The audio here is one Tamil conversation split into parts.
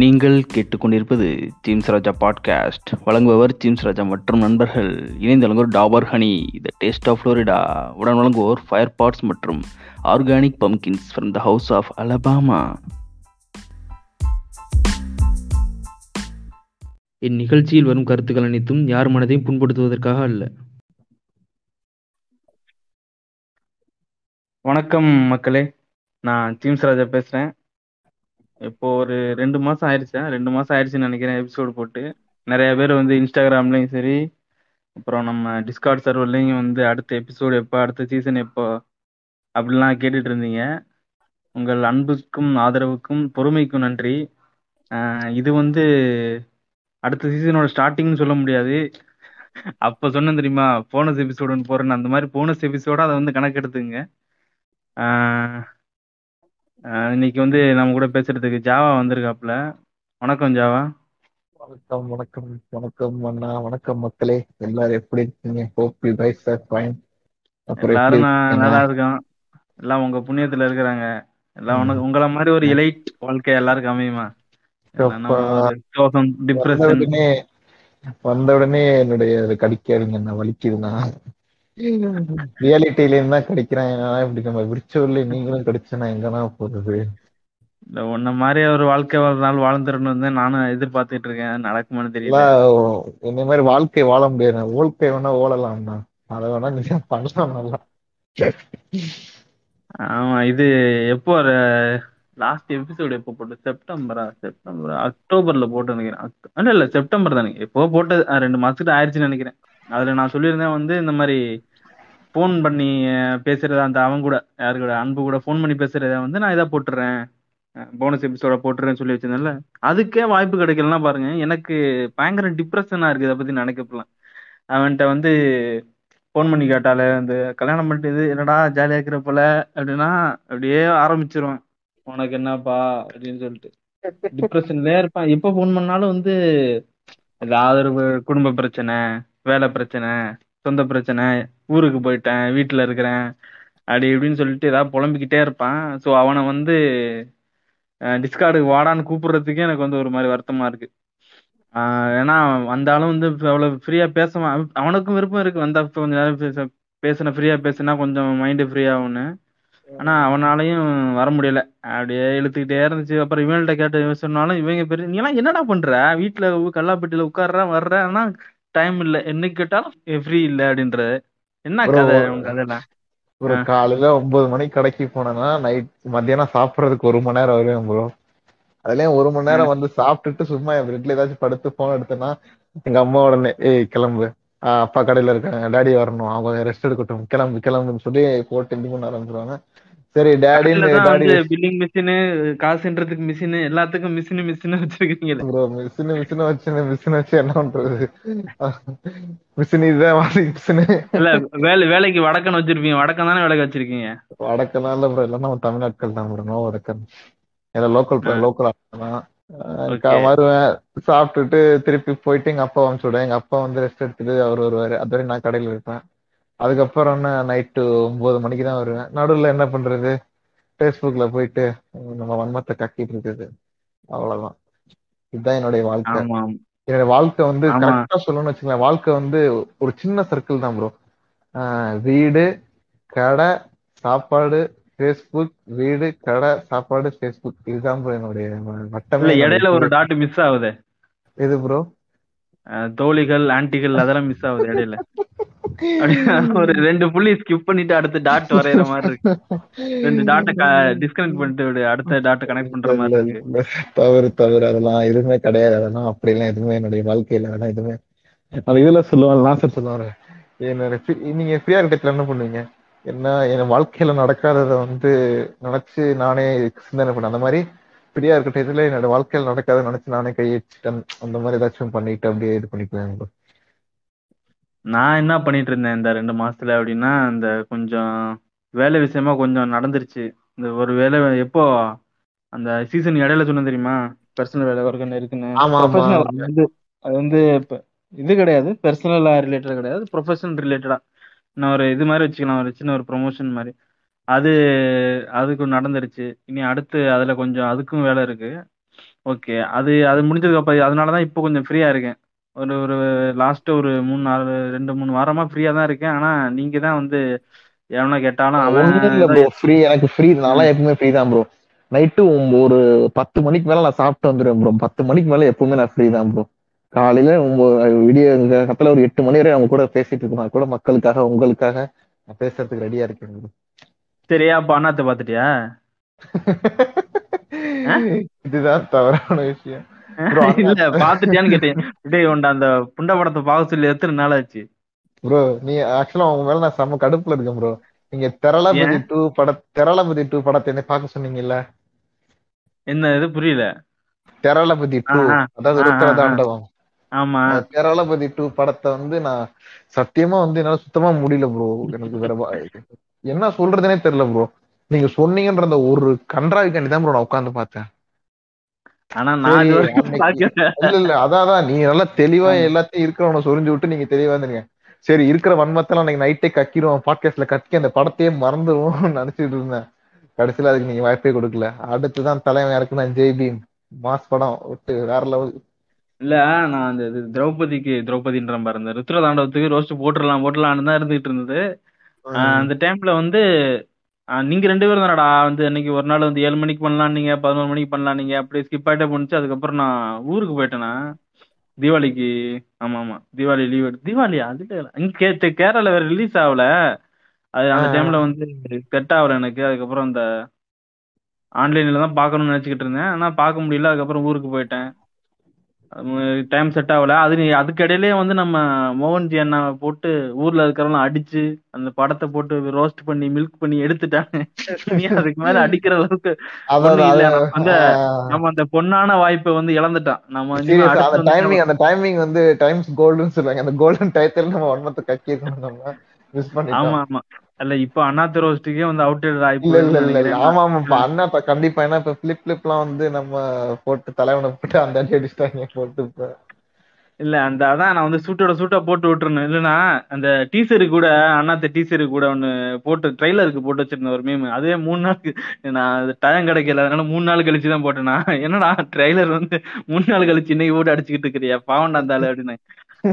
நீங்கள் கேட்டுக்கொண்டிருப்பது ஜேம்ஸ் ராஜா பாட்காஸ்ட் வழங்குபவர் ஜேம்ஸ் ராஜா மற்றும் நண்பர்கள். இணைந்து வழங்குவோர் Dabur honey the taste of Florida உடன் வழங்குவோர் ஃபயர் பாட்ஸ் மற்றும் organic pumpkins from the house of Alabama இந்நிகழ்ச்சியில் வரும் கருத்துக்கள் அனைத்தும் யார் மனதையும் புண்படுத்துவதற்காக அல்ல. வணக்கம் மக்களே. நான் ஜேம்ஸ் ராஜா பேசுகிறேன் இப்போ ஒரு ரெண்டு மாசம் ஆயிடுச்சா ரெண்டு மாசம் ஆயிடுச்சுன்னு நினைக்கிறேன் எபிசோடு போட்டு. நிறைய பேர் வந்து இன்ஸ்டாகிராம்லயும் சரி அப்புறம் நம்ம டிஸ்கார்ட் சர்வர்லயும் வந்து அடுத்த எபிசோடு எப்போ அடுத்த சீசன் எப்போ அப்படிலாம் கேட்டுட்டு இருந்தீங்க. உங்கள் அன்புக்கும் ஆதரவுக்கும் பொறுமைக்கும் நன்றி. இது வந்து அடுத்த சீசனோட ஸ்டார்டிங்னு சொல்ல முடியாது. அப்ப சொன்னேன் தெரியுமா போனஸ் எபிசோடு ஒன்று போறேன்னு. அந்த மாதிரி போனஸ் எபிசோட அதை வந்து கணக்கெடுத்துங்க. ஆஹ் இன்னைக்கு வந்து நம்ம கூட பேசுறதுக்கு ஜாவா வந்திருக்காப்ல வணக்கம் ஜாவா. வணக்கம் வணக்கம் வணக்கம் அண்ணா. வணக்கம் மக்களே. எல்லாரும் எப்படி இருக்கீங்க? Hope you guys are fine அப்புறம் எப்படி எல்லாரும் நான் நல்லா இருக்கோம். எல்லாம் உங்க புண்ணியத்துல இருக்கிறாங்க. எல்லாம். உனக்கு உங்களை மாதிரி ஒரு இலைட் வாழ்க்கை எல்லாருக்கும் அமையுமா? அப்பா, ஒரு சோகம் வந்த டிப்ரெஷன் உடனே வந்த உடனே என்னுடைய இது கடிக்காதுங்க நான் வலிக்குதுண்ணா. ரியாலிட்டில இருந்து கடிக்கிறேன். இப்படி நம்ம விரிச்சூர்ல நீங்களும் கடிச்சேன்னா எங்கண்ணா போறது? இந்த உன்ன மாதிரி ஒரு வாழ்க்கை ஒரு நாள் வாழ்ந்துடணும் தான் நானும் எதிர்பார்த்துட்டு இருக்கேன். நடக்குமான்னு தெரியல. இந்த மாதிரி வாழ்க்கை வாழ முடியாது வாழ்க்கை வேணா ஓடலாம்ண்ணா. அதை வேணா நீங்க பண்ணலாம் நல்லா. ஆமா இது எப்போ லாஸ்ட் எபிசோடு எப்போ போட்டு செப்டம்பரா செப்டம்பர் அக்டோபர்ல போட்டு நினைக்கிறேன். இல்ல இல்ல செப்டம்பர் தானே எப்போ போட்டு அஹ், ரெண்டு மாசத்துக்கு ஆயிடுச்சுன்னு நினைக்கிறேன். அதுல நான் சொல்லியிருந்தேன் வந்து இந்த மாதிரி ஃபோன் பண்ணி அஹ், பேசுறது அந்த அவன் கூட யாரு கூட அன்பு கூட ஃபோன் பண்ணி பேசுறத வந்து நான் இதை போட்டுறேன் போனஸ் எபிசோட போட்டுறேன்னு சொல்லி வச்சிருந்தேன்ல அதுக்கே வாய்ப்பு கிடைக்கலன்னா பாருங்க எனக்கு பயங்கர டிப்ரெஷனா இருக்கு இதை பத்தி நினைக்கப்பலாம் அவன்கிட்ட வந்து ஃபோன் பண்ணி கேட்டாலே அந்த கல்யாணம் பண்ணிட்டு இது என்னடா ஜாலியா இருக்கிற போல அப்படின்னா அப்படியே ஆரம்பிச்சிருவான். உனக்கு என்னப்பா அப்படின்னு சொல்லிட்டு. டிப்ரெஷன்லயே இருப்பான். எப்ப ஃபோன் பண்ணாலும் வந்து ஏதாவது ஒரு குடும்ப பிரச்சனை வேலை பிரச்சனை சொந்த பிரச்சனை ஊருக்கு போயிட்டேன் வீட்டுல இருக்கிறேன் அப்படி இப்படின்னு சொல்லிட்டு ஏதாவது புலம்பிக்கிட்டே இருப்பான். ஸோ அவனை வந்து டிஸ்கார்டுக்கு வாடான்னு கூப்பிடுறதுக்கே எனக்கு வந்து ஒரு மாதிரி வருத்தமா இருக்கு. ஆஹ் ஏன்னா வந்தாலும் வந்து அவ்வளோ அவ்வளவு ஃப்ரீயா அவனுக்கும் விருப்பம் இருக்கு. வந்தா கொஞ்ச நேரம் பேச பேசின ஃப்ரீயா பேசினா கொஞ்சம் மைண்டு ஃப்ரீ ஆகும்னு. ஆனா அவனாலையும் வர முடியல. அப்படியே இழுத்துக்கிட்டே இருந்துச்சு. அப்புறம் இவன்கிட்ட கேட்டு இவன் சொன்னாலும் இவங்க பெரிய நீ எல்லாம் என்னடா பண்ற? வீட்டுல கல்லாப்பட்டியில உட்கார்ற வர்ற? ஆனா டைம் இல்லை. என்னைக்கு கேட்டாலும் ஃப்ரீ இல்லை அப்படின்றது என்ன கதை கதைலாம் ஒரு. காலையில ஒன்பது மணிக்கு கடைக்கு போனேன்னா நைட் மத்தியானம் சாப்பிடுறதுக்கு ஒரு மணி நேரம் வருவேன் ப்ரோ அதுலயும் ஒரு மணி நேரம் வந்து சாப்பிட்டுட்டு சும்மா என் பெட்ல ஏதாச்சும் படுத்து போன் எடுத்தேன்னா எங்க அம்மா உடனே ஏய் கிளம்பு. அப்பா கடையில இருக்காங்க. டாடி வரணும். அவங்க ரெஸ்ட் எடுக்கட்டும். கிளம்பு கிளம்புன்னு சொல்லி போட்டு இது பண்ண ஆரம்பிச்சிருவாங்க. சரி டாடி பில்லிங் மிஷினு காசுன்றதுக்கு மிஷின் எல்லாத்துக்கும் மிஷின் மிஷின் வச்சிருக்கீங்களே ப்ரோ மிஷின் மிஷின் வச்சு மிஷின் வச்சு என்ன பண்றது மிஷின் இதுதான் மிஷின் இல்ல வேலை வேலைக்கு வடக்கன் வச்சிருப்பீங்க வடக்கன் தானே வேலைக்கு வச்சிருக்கீங்க வடக்கெல்லாம் இல்ல ப்ரோ எல்லாம் நம்ம தமிழ்நாட்கள் தான் ப்ரோ நோ வடக்கன் எல்லாம் லோக்கல் லோக்கல் தான். வருவேன் சாப்பிட்டுட்டு திருப்பி போயிட்டு எங்க அப்பா அனுப்பிச்சு விடுவேன் எங்க அப்பா வந்து ரெஸ்ட் எடுத்துட்டு அவர் வருவாரு அது வரையும் நான் கடையில இருப்பேன் அதுக்கப்புறம் என்ன நைட்டு ஒன்பது மணிக்கு தான் வருவேன். நடுவுல என்ன பண்றது? ஃபேஸ்புக்ல போயிட்டு நம்ம வன்மத்தை கக்கிட்டு இருக்குது அவ்வளவுதான். இதுதான் என்னுடைய வாழ்க்கை. ஆமா என்னோட வாழ்க்கை வந்து. கரெக்டா சொல்லணும்னு வச்சுக்கோங்களேன். வாழ்க்கை வந்து ஒரு சின்ன சர்க்கிள் தான் ப்ரோ வீடு கடை சாப்பாடு ஃபேஸ்புக் வீடு கடை சாப்பாடு ஃபேஸ்புக் இதுதான் ப்ரோ என்னுடைய வட்டமே. என்னுடைய இடையில ஒரு டாட் மிஸ் ஆகுது. எது ப்ரோ தோழிகள் ஆன்டிகள் அதெல்லாம் மிஸ் ஆகுது இடையில. ஒரு ரெண்டு புள்ளி ஸ்கிப் பண்ணிட்டு அடுத்த டாட் வரையற மாதிரி இருக்கு. ரெண்டு டாட்டை டிஸ்கனெக்ட் பண்ணிட்டு அடுத்த டாட்டை கனெக்ட் பண்ற மாதிரி இருக்கு. தவறு தவறு. அதெல்லாம் எதுவுமே கிடையாது. அதெல்லாம் அப்படிலாம் எதுவுமே என்னுடைய வாழ்க்கையில அதெல்லாம் எதுவுமே. அது இதுல சொல்லுவாங்க லாஸ்ட் சொல்லுவாரு. என்னோட free- நீங்க ஃப்ரீயா இருக்க என்ன பண்ணுவீங்க? என்ன என் வாழ்க்கையில நடக்காததை வந்து நினைச்சு நானே சிந்தனை பண்ணேன் அந்த மாதிரி ஃப்ரீயா இருக்க இதுல என்னோட வாழ்க்கையில நடக்காத நினைச்சு நானே கை வச்சுட்டேன் அந்த மாதிரி ஏதாச்சும் பண்ணிட்டு அப்படியே இது பண்ணிக்குவேன். நான் என்ன பண்ணிட்டு இருந்தேன் இந்த ரெண்டு மாசத்துல அப்படின்னா இந்த கொஞ்சம் வேலை விஷயமா கொஞ்சம் நடந்துருச்சு. இந்த ஒரு வேலை எப்போ அந்த சீசன் இடையில சொன்னேன் தெரியுமா? பர்சனல் வேலை ஒர்க் இருக்குன்னு. அது வந்து இது கிடையாது. பர்சனல் ரிலேட்டட் கிடையாது. ப்ரொஃபஷனல் ரிலேட்டடா நான் ஒரு இது மாதிரி வச்சுக்கலாம். ஒரு சின்ன ஒரு ப்ரொமோஷன் மாதிரி. அது அதுக்கு நடந்துருச்சு. இனி அடுத்து அதுல கொஞ்சம் அதுக்கும் வேலை இருக்கு. ஓகே. அது அது முடிஞ்சதுக்கு அப்புறம் அதனாலதான் இப்போ கொஞ்சம் ஃப்ரீயா இருக்கேன். ஒரு ஒரு லாஸ்ட் ஒரு மூணு நாலு ரெண்டு மூணு வாரமா ஃப்ரீயா தான் இருக்கேன். ஆனா நீங்க தான் வந்து எவனா கேட்டாலும் அவன் ஒண்ணும் இல்ல ப்ரோ ஃப்ரீ எனக்கு ஃப்ரீ நான்லாம் எப்பவுமே ஃப்ரீ தான் ப்ரோ நைட்டு ஒரு பத்து மணிக்கு மேல நான் சாப்பிட்டு வந்துடுவேன் ப்ரோ பத்து மணிக்கு மேல எப்பவுமே நான் ஃப்ரீ தான் ப்ரோ காலையில ஒன்பது விடிய கத்துல ஒரு எட்டு மணி வரை அவங்க கூட பேசிட்டு இருக்கேன் நான் கூட மக்களுக்காக உங்களுக்காக நான் பேசுறதுக்கு ரெடியா இருக்கேன் bro. சரியா அப்ப அண்ணாத்த பாத்துட்டியா இதுதான் தவறான விஷயம். இல்ல பாத்துட்டியான்னு கேட்டேன். டேய் உன்ட அந்த புண்ட படத்தை பார்க்க சொல்லி எத்தனை நாள் ஆச்சு? ப்ரோ நீ ஆக்சுவலா உங்க மேல நான் செம்ம கடுப்புல இருக்கேன் ப்ரோ. நீங்க தெரளபதி டூ பட தெரளபதி டூ படத்தை என்ன பார்க்க சொன்னீங்கல்ல? என்ன இது புரியல. தெரளபதி டூ. அதாவது ஆ, ஆ, ருத்ர ஆ. தாண்டவம் ஆமா தெரளபதி டூ படத்தை வந்து நான் சத்தியமா வந்து என்னால சுத்தமா முடியல ப்ரோ. எனக்கு வேற என்ன சொல்றதுனே தெரியல ப்ரோ நீங்க சொன்னீங்கன்ற அந்த ஒரு கன்றாவிக்காண்டி தான் ப்ரோ நான் உட்கார்ந்து பார்த்தேன். ஆனா நான். இல்ல இல்ல அதான் நீங்க நல்லா தெளிவா எல்லாத்தையும் இருக்கிறவன சொரிஞ்சு விட்டு நீங்க தெளிவா இருந்தீங்க சரி இருக்கிற வன்மத்தெல்லாம் அன்னைக்கு நைட்டே கக்கிடுவோம். பாட்காஸ்ட்ல கக்கி அந்த படத்தையே மறந்துடுவோம் நினைச்சிட்டு இருந்தேன். கடைசியில அதுக்கு நீங்க வாய்ப்பே கொடுக்கல. அடுத்துதான் தலைவன் யாருக்குன்னா ஜெய் பீம் மாஸ் படம் விட்டு வேற லெவல் இல்ல நான் அந்த இது திரௌபதிக்கு திரௌபதின்ற பாரு இந்த ருத்ர தாண்டவத்துக்கு ரோஸ்ட் போட்டுடலாம் போட்டுடலாம்னு தான் இருந்துகிட்டு இருந்தது. அந்த டைம்ல வந்து நீங்க ரெண்டு பேரும் தானடா வந்து அன்னைக்கு ஒரு நாள் வந்து ஏழு மணிக்கு பண்ணலாம் நீங்க பதினோரு மணிக்கு பண்ணலாம் நீங்க அப்படி ஸ்கிப் ஆயிட்டே போணுச்சு. அதுக்கப்புறம் நான் ஊருக்கு போயிட்டேனா? தீபாவளிக்கு ஆமா ஆமா. தீபாவளி லீவ் தீபாவளியா? அது இல்ல. இங்க கே- கேரளால வேற ரிலீஸ் ஆகல. அது அந்த. டைம்ல வந்து செட் ஆகல எனக்கு. அதுக்கப்புறம் அந்த ஆன்லைன்ல தான் பார்க்கணும்னு நினைச்சுக்கிட்டு இருந்தேன். ஆனா பார்க்க முடியல. அதுக்கப்புறம் ஊருக்கு போயிட்டேன். டைம் செட் ஆகல. அது நீ அதுக்கு இடையிலே வந்து நம்ம மோகன்ஜி அண்ணா போட்டு ஊர்ல இருக்கிறவங்க அடிச்சு அந்த படத்தை போட்டு ரோஸ்ட் பண்ணி மில்க் பண்ணி எடுத்துட்டாங்க. அதுக்கு மேல அடிக்கிற அளவுக்கு அந்த நம்ம அந்த பொண்ணான வாய்ப்பை வந்து இழந்துட்டான். நம்ம அந்த டைமிங் அந்த டைமிங் வந்து டைம்ஸ் கோல்டுன்னு சொல்லுவாங்க. அந்த கோல்டன் டயத்துல நம்ம கக்கி நம்ம மிஸ் பண்ணிட்டோம். ஆமா ஆமா. அல்ல இப்ப அண்ணாத்த ரோஸ்ட்டுக்கே வந்து அவுட்டேட் ஆகி இல்ல இல்ல இல்ல. இல்ல ஆமா ஆமாப்பா அண்ணா இப்ப கண்டிப்பா. ஏன்னா இப்ப பிளிப் பிளிப்லாம் வந்து நம்ம போட்டு தலைவனை போட்டு அந்த அடி அடிச்சிட்டாங்க போட்டு இப்ப. இல்ல அந்த அதான் நான் வந்து சூட்டோட சூட்டா போட்டு விட்டுறணும் இல்லைன்னா அந்த டீசரு கூட அண்ணாத்த டீசரு கூட ஒன்னு போட்டு ட்ரைலருக்கு போட்டு வச்சிருந்த ஒரு மீம் அதே மூணு நாளுக்கு நான் டைம் கிடைக்கல. அதனால மூணு நாள் கழிச்சு தான் போட்டேனா. என்னடா ட்ரைலர் வந்து மூணு நாள் கழிச்சு இன்னைக்கு போட்டு அடிச்சுக்கிட்டு இருக்கிறியா? பாவம்டா அந்த ஆளு அப்படின்னு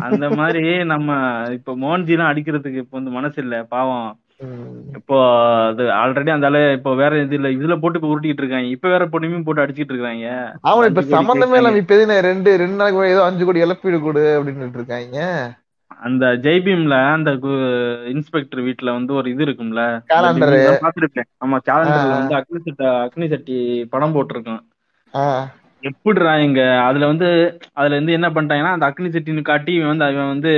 அந்த மாதிரி நம்ம இப்ப மோகன்ஜி எல்லாம் அடிக்கிறதுக்கு இப்ப வந்து மனசு இல்ல. பாவம். இப்போ அது ஆல்ரெடி அந்த ஆளு இப்போ வேற இது இல்ல இதுல போட்டு இப்ப உருட்டிட்டு இருக்காங்க. இப்ப வேற பொண்ணுமையும் போட்டு அடிச்சிட்டு இருக்காங்க. அவன் இப்ப சம்பந்தமே. இல்லாம இப்ப எதுனா ரெண்டு ரெண்டு நாளைக்கு ஏதோ அஞ்சு கோடி இழப்பீடு கொடு அப்படின்னு இருக்காங்க. அந்த ஜெய்பீம்ல அந்த இன்ஸ்பெக்டர் வீட்ல வந்து ஒரு இது இருக்கும்ல. பாத்துருப்பேன் ஆமா கேலண்டர்ல. வந்து அக்னி சட்ட அக்னி சட்டி படம் போட்டிருக்கான். ஆஹ் எப்படிடா இங்க அதுல வந்து அதுல இருந்து என்ன பண்ணிட்டாங்கன்னா அந்த அக்னி சட்டின்னு காட்டி இவன் வந்து அவன் வந்து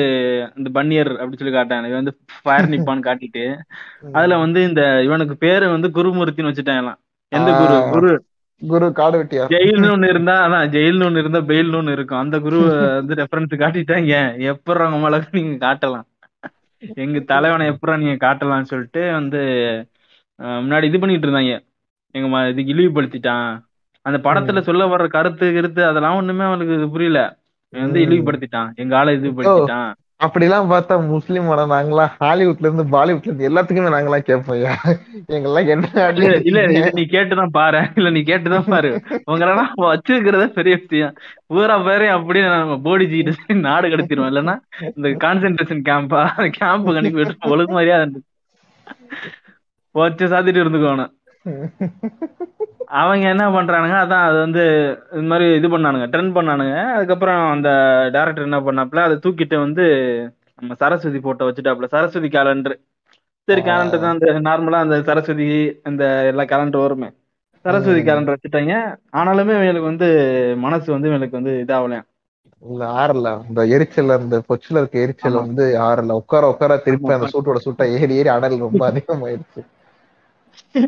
இந்த பன்னியர் அப்படி சொல்லி காட்டான் இவன் வந்து ஃபயர் நிப்பான்னு காட்டிட்டு. அதுல வந்து இந்த இவனுக்கு பேரு வந்து குருமூர்த்தின்னு வச்சுட்டாங்களாம் எந்த குரு. குரு. குரு காடு வெட்டியா ஜெயில்னு ஒண்ணு இருந்தா அதான் ஜெயில்னு ஒண்ணு இருந்தா பெயில்னு ஒண்ணு இருக்கும். அந்த குரு வந்து ரெஃபரன்ஸ் காட்டிட்டாங்க எப்படி உங்க மேல நீங்க காட்டலாம்? எங்க தலைவனை எப்படா நீங்க காட்டலாம்னு சொல்லிட்டு வந்து முன்னாடி இது பண்ணிட்டு இருந்தாங்க. எங்க இதுக்கு இழிவுபடுத்திட்டான். அந்த படத்துல சொல்ல வர்ற கருத்து கருத்து அதெல்லாம் ஒண்ணுமே அவனுக்கு புரியல. வந்து. இழிவுபடுத்திட்டான். எங்க ஆளை இழிவுபடுத்திட்டான். அப்படிலாம் பார்த்தா முஸ்லீம் படம் நாங்களாம் ஹாலிவுட்ல இருந்து பாலிவுட்ல இருந்து எல்லாத்துக்குமே நாங்களாம் கேட்போம்யா எங்கெல்லாம் என்ன இல்ல நீ கேட்டுதான் பாரு. இல்ல நீ கேட்டுதான் பாரு. உங்களெல்லாம் வச்சிருக்கிறத பெரிய விஷயம். பூரா பேரையும் அப்படியே நம்ம போடி ஜீட்டு நாடு கடத்திடுவோம். இல்லன்னா இந்த கான்சென்ட்ரேஷன் கேம்பா கேம்ப் அனுப்பி விட்டு ஒழுங்கு மாதிரியா வச்சு சாத்திட்டு இருந்துக்கோணும். அவங்க என்ன பண்றானுங்க அதான் அது வந்து இது மாதிரி இது பண்ணானுங்க ட்ரெண்ட் பண்ணானுங்க அதுக்கப்புறம் அந்த டேரக்டர் என்ன பண்ணாப்புல அதை தூக்கிட்டு வந்து நம்ம சரஸ்வதி போட்டோ வச்சுட்டாப்புல சரஸ்வதி கேலண்டர் சரி. கேலண்டர் தான் அந்த நார்மலா அந்த சரஸ்வதி அந்த எல்லா கேலண்டர் வருமே சரஸ்வதி. கேலண்டர் வச்சுட்டாங்க ஆனாலுமே இவங்களுக்கு வந்து மனசு வந்து இவங்களுக்கு வந்து இதாகலையாம் இல்ல ஆறல இந்த எரிச்சல் அந்த பொச்சுல இருக்க எரிச்சல். வந்து ஆறல உட்கார உட்கார திருப்பி. அந்த சூட்டோட சூட்டா ஏறி ஏறி அனல் ரொம்ப அதிகமாயிருச்சு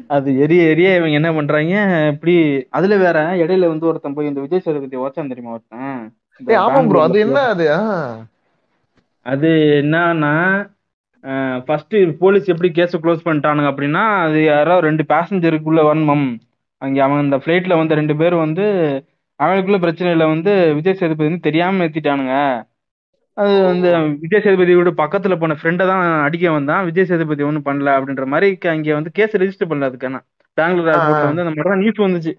அது எரிய எரிய இவங்க என்ன பண்றாங்க? இப்படி அதுல வேற இடையில வந்து ஒருத்தன் போய் இந்த விஜய் சேதுபதி ஓச்சான் தெரியுமா ஒருத்தன்? ஆமா ப்ரோ அது என்ன அது. அது என்னன்னா ஃபர்ஸ்ட் போலீஸ் எப்படி கேஸ் க்ளோஸ் பண்ணிட்டானுங்க அப்படின்னா அது யாரோ ரெண்டு பேசஞ்சருக்குள்ள வன்மம் அங்க அவன் அந்த ஃபிளைட்ல வந்த ரெண்டு பேர் வந்து அவனுக்குள்ள பிரச்சனையில வந்து விஜய் சேதுபதி வந்து தெரியாம ஏத்திட்டானுங்க அது வந்து விஜய் சேதுபதியோட பக்கத்துல போன ஃப்ரெண்டை தான் அடிக்க வந்தான். விஜய் சேதுபதி ஒன்றும் பண்ணல அப்படின்ற மாதிரி அங்க வந்து கேஸ் ரெஜிஸ்டர் பண்ணல அதுக்கான. பெங்களூர் ஏர்போர்ட்ல. வந்து அந்த மாதிரி நியூஸ் வந்துச்சு.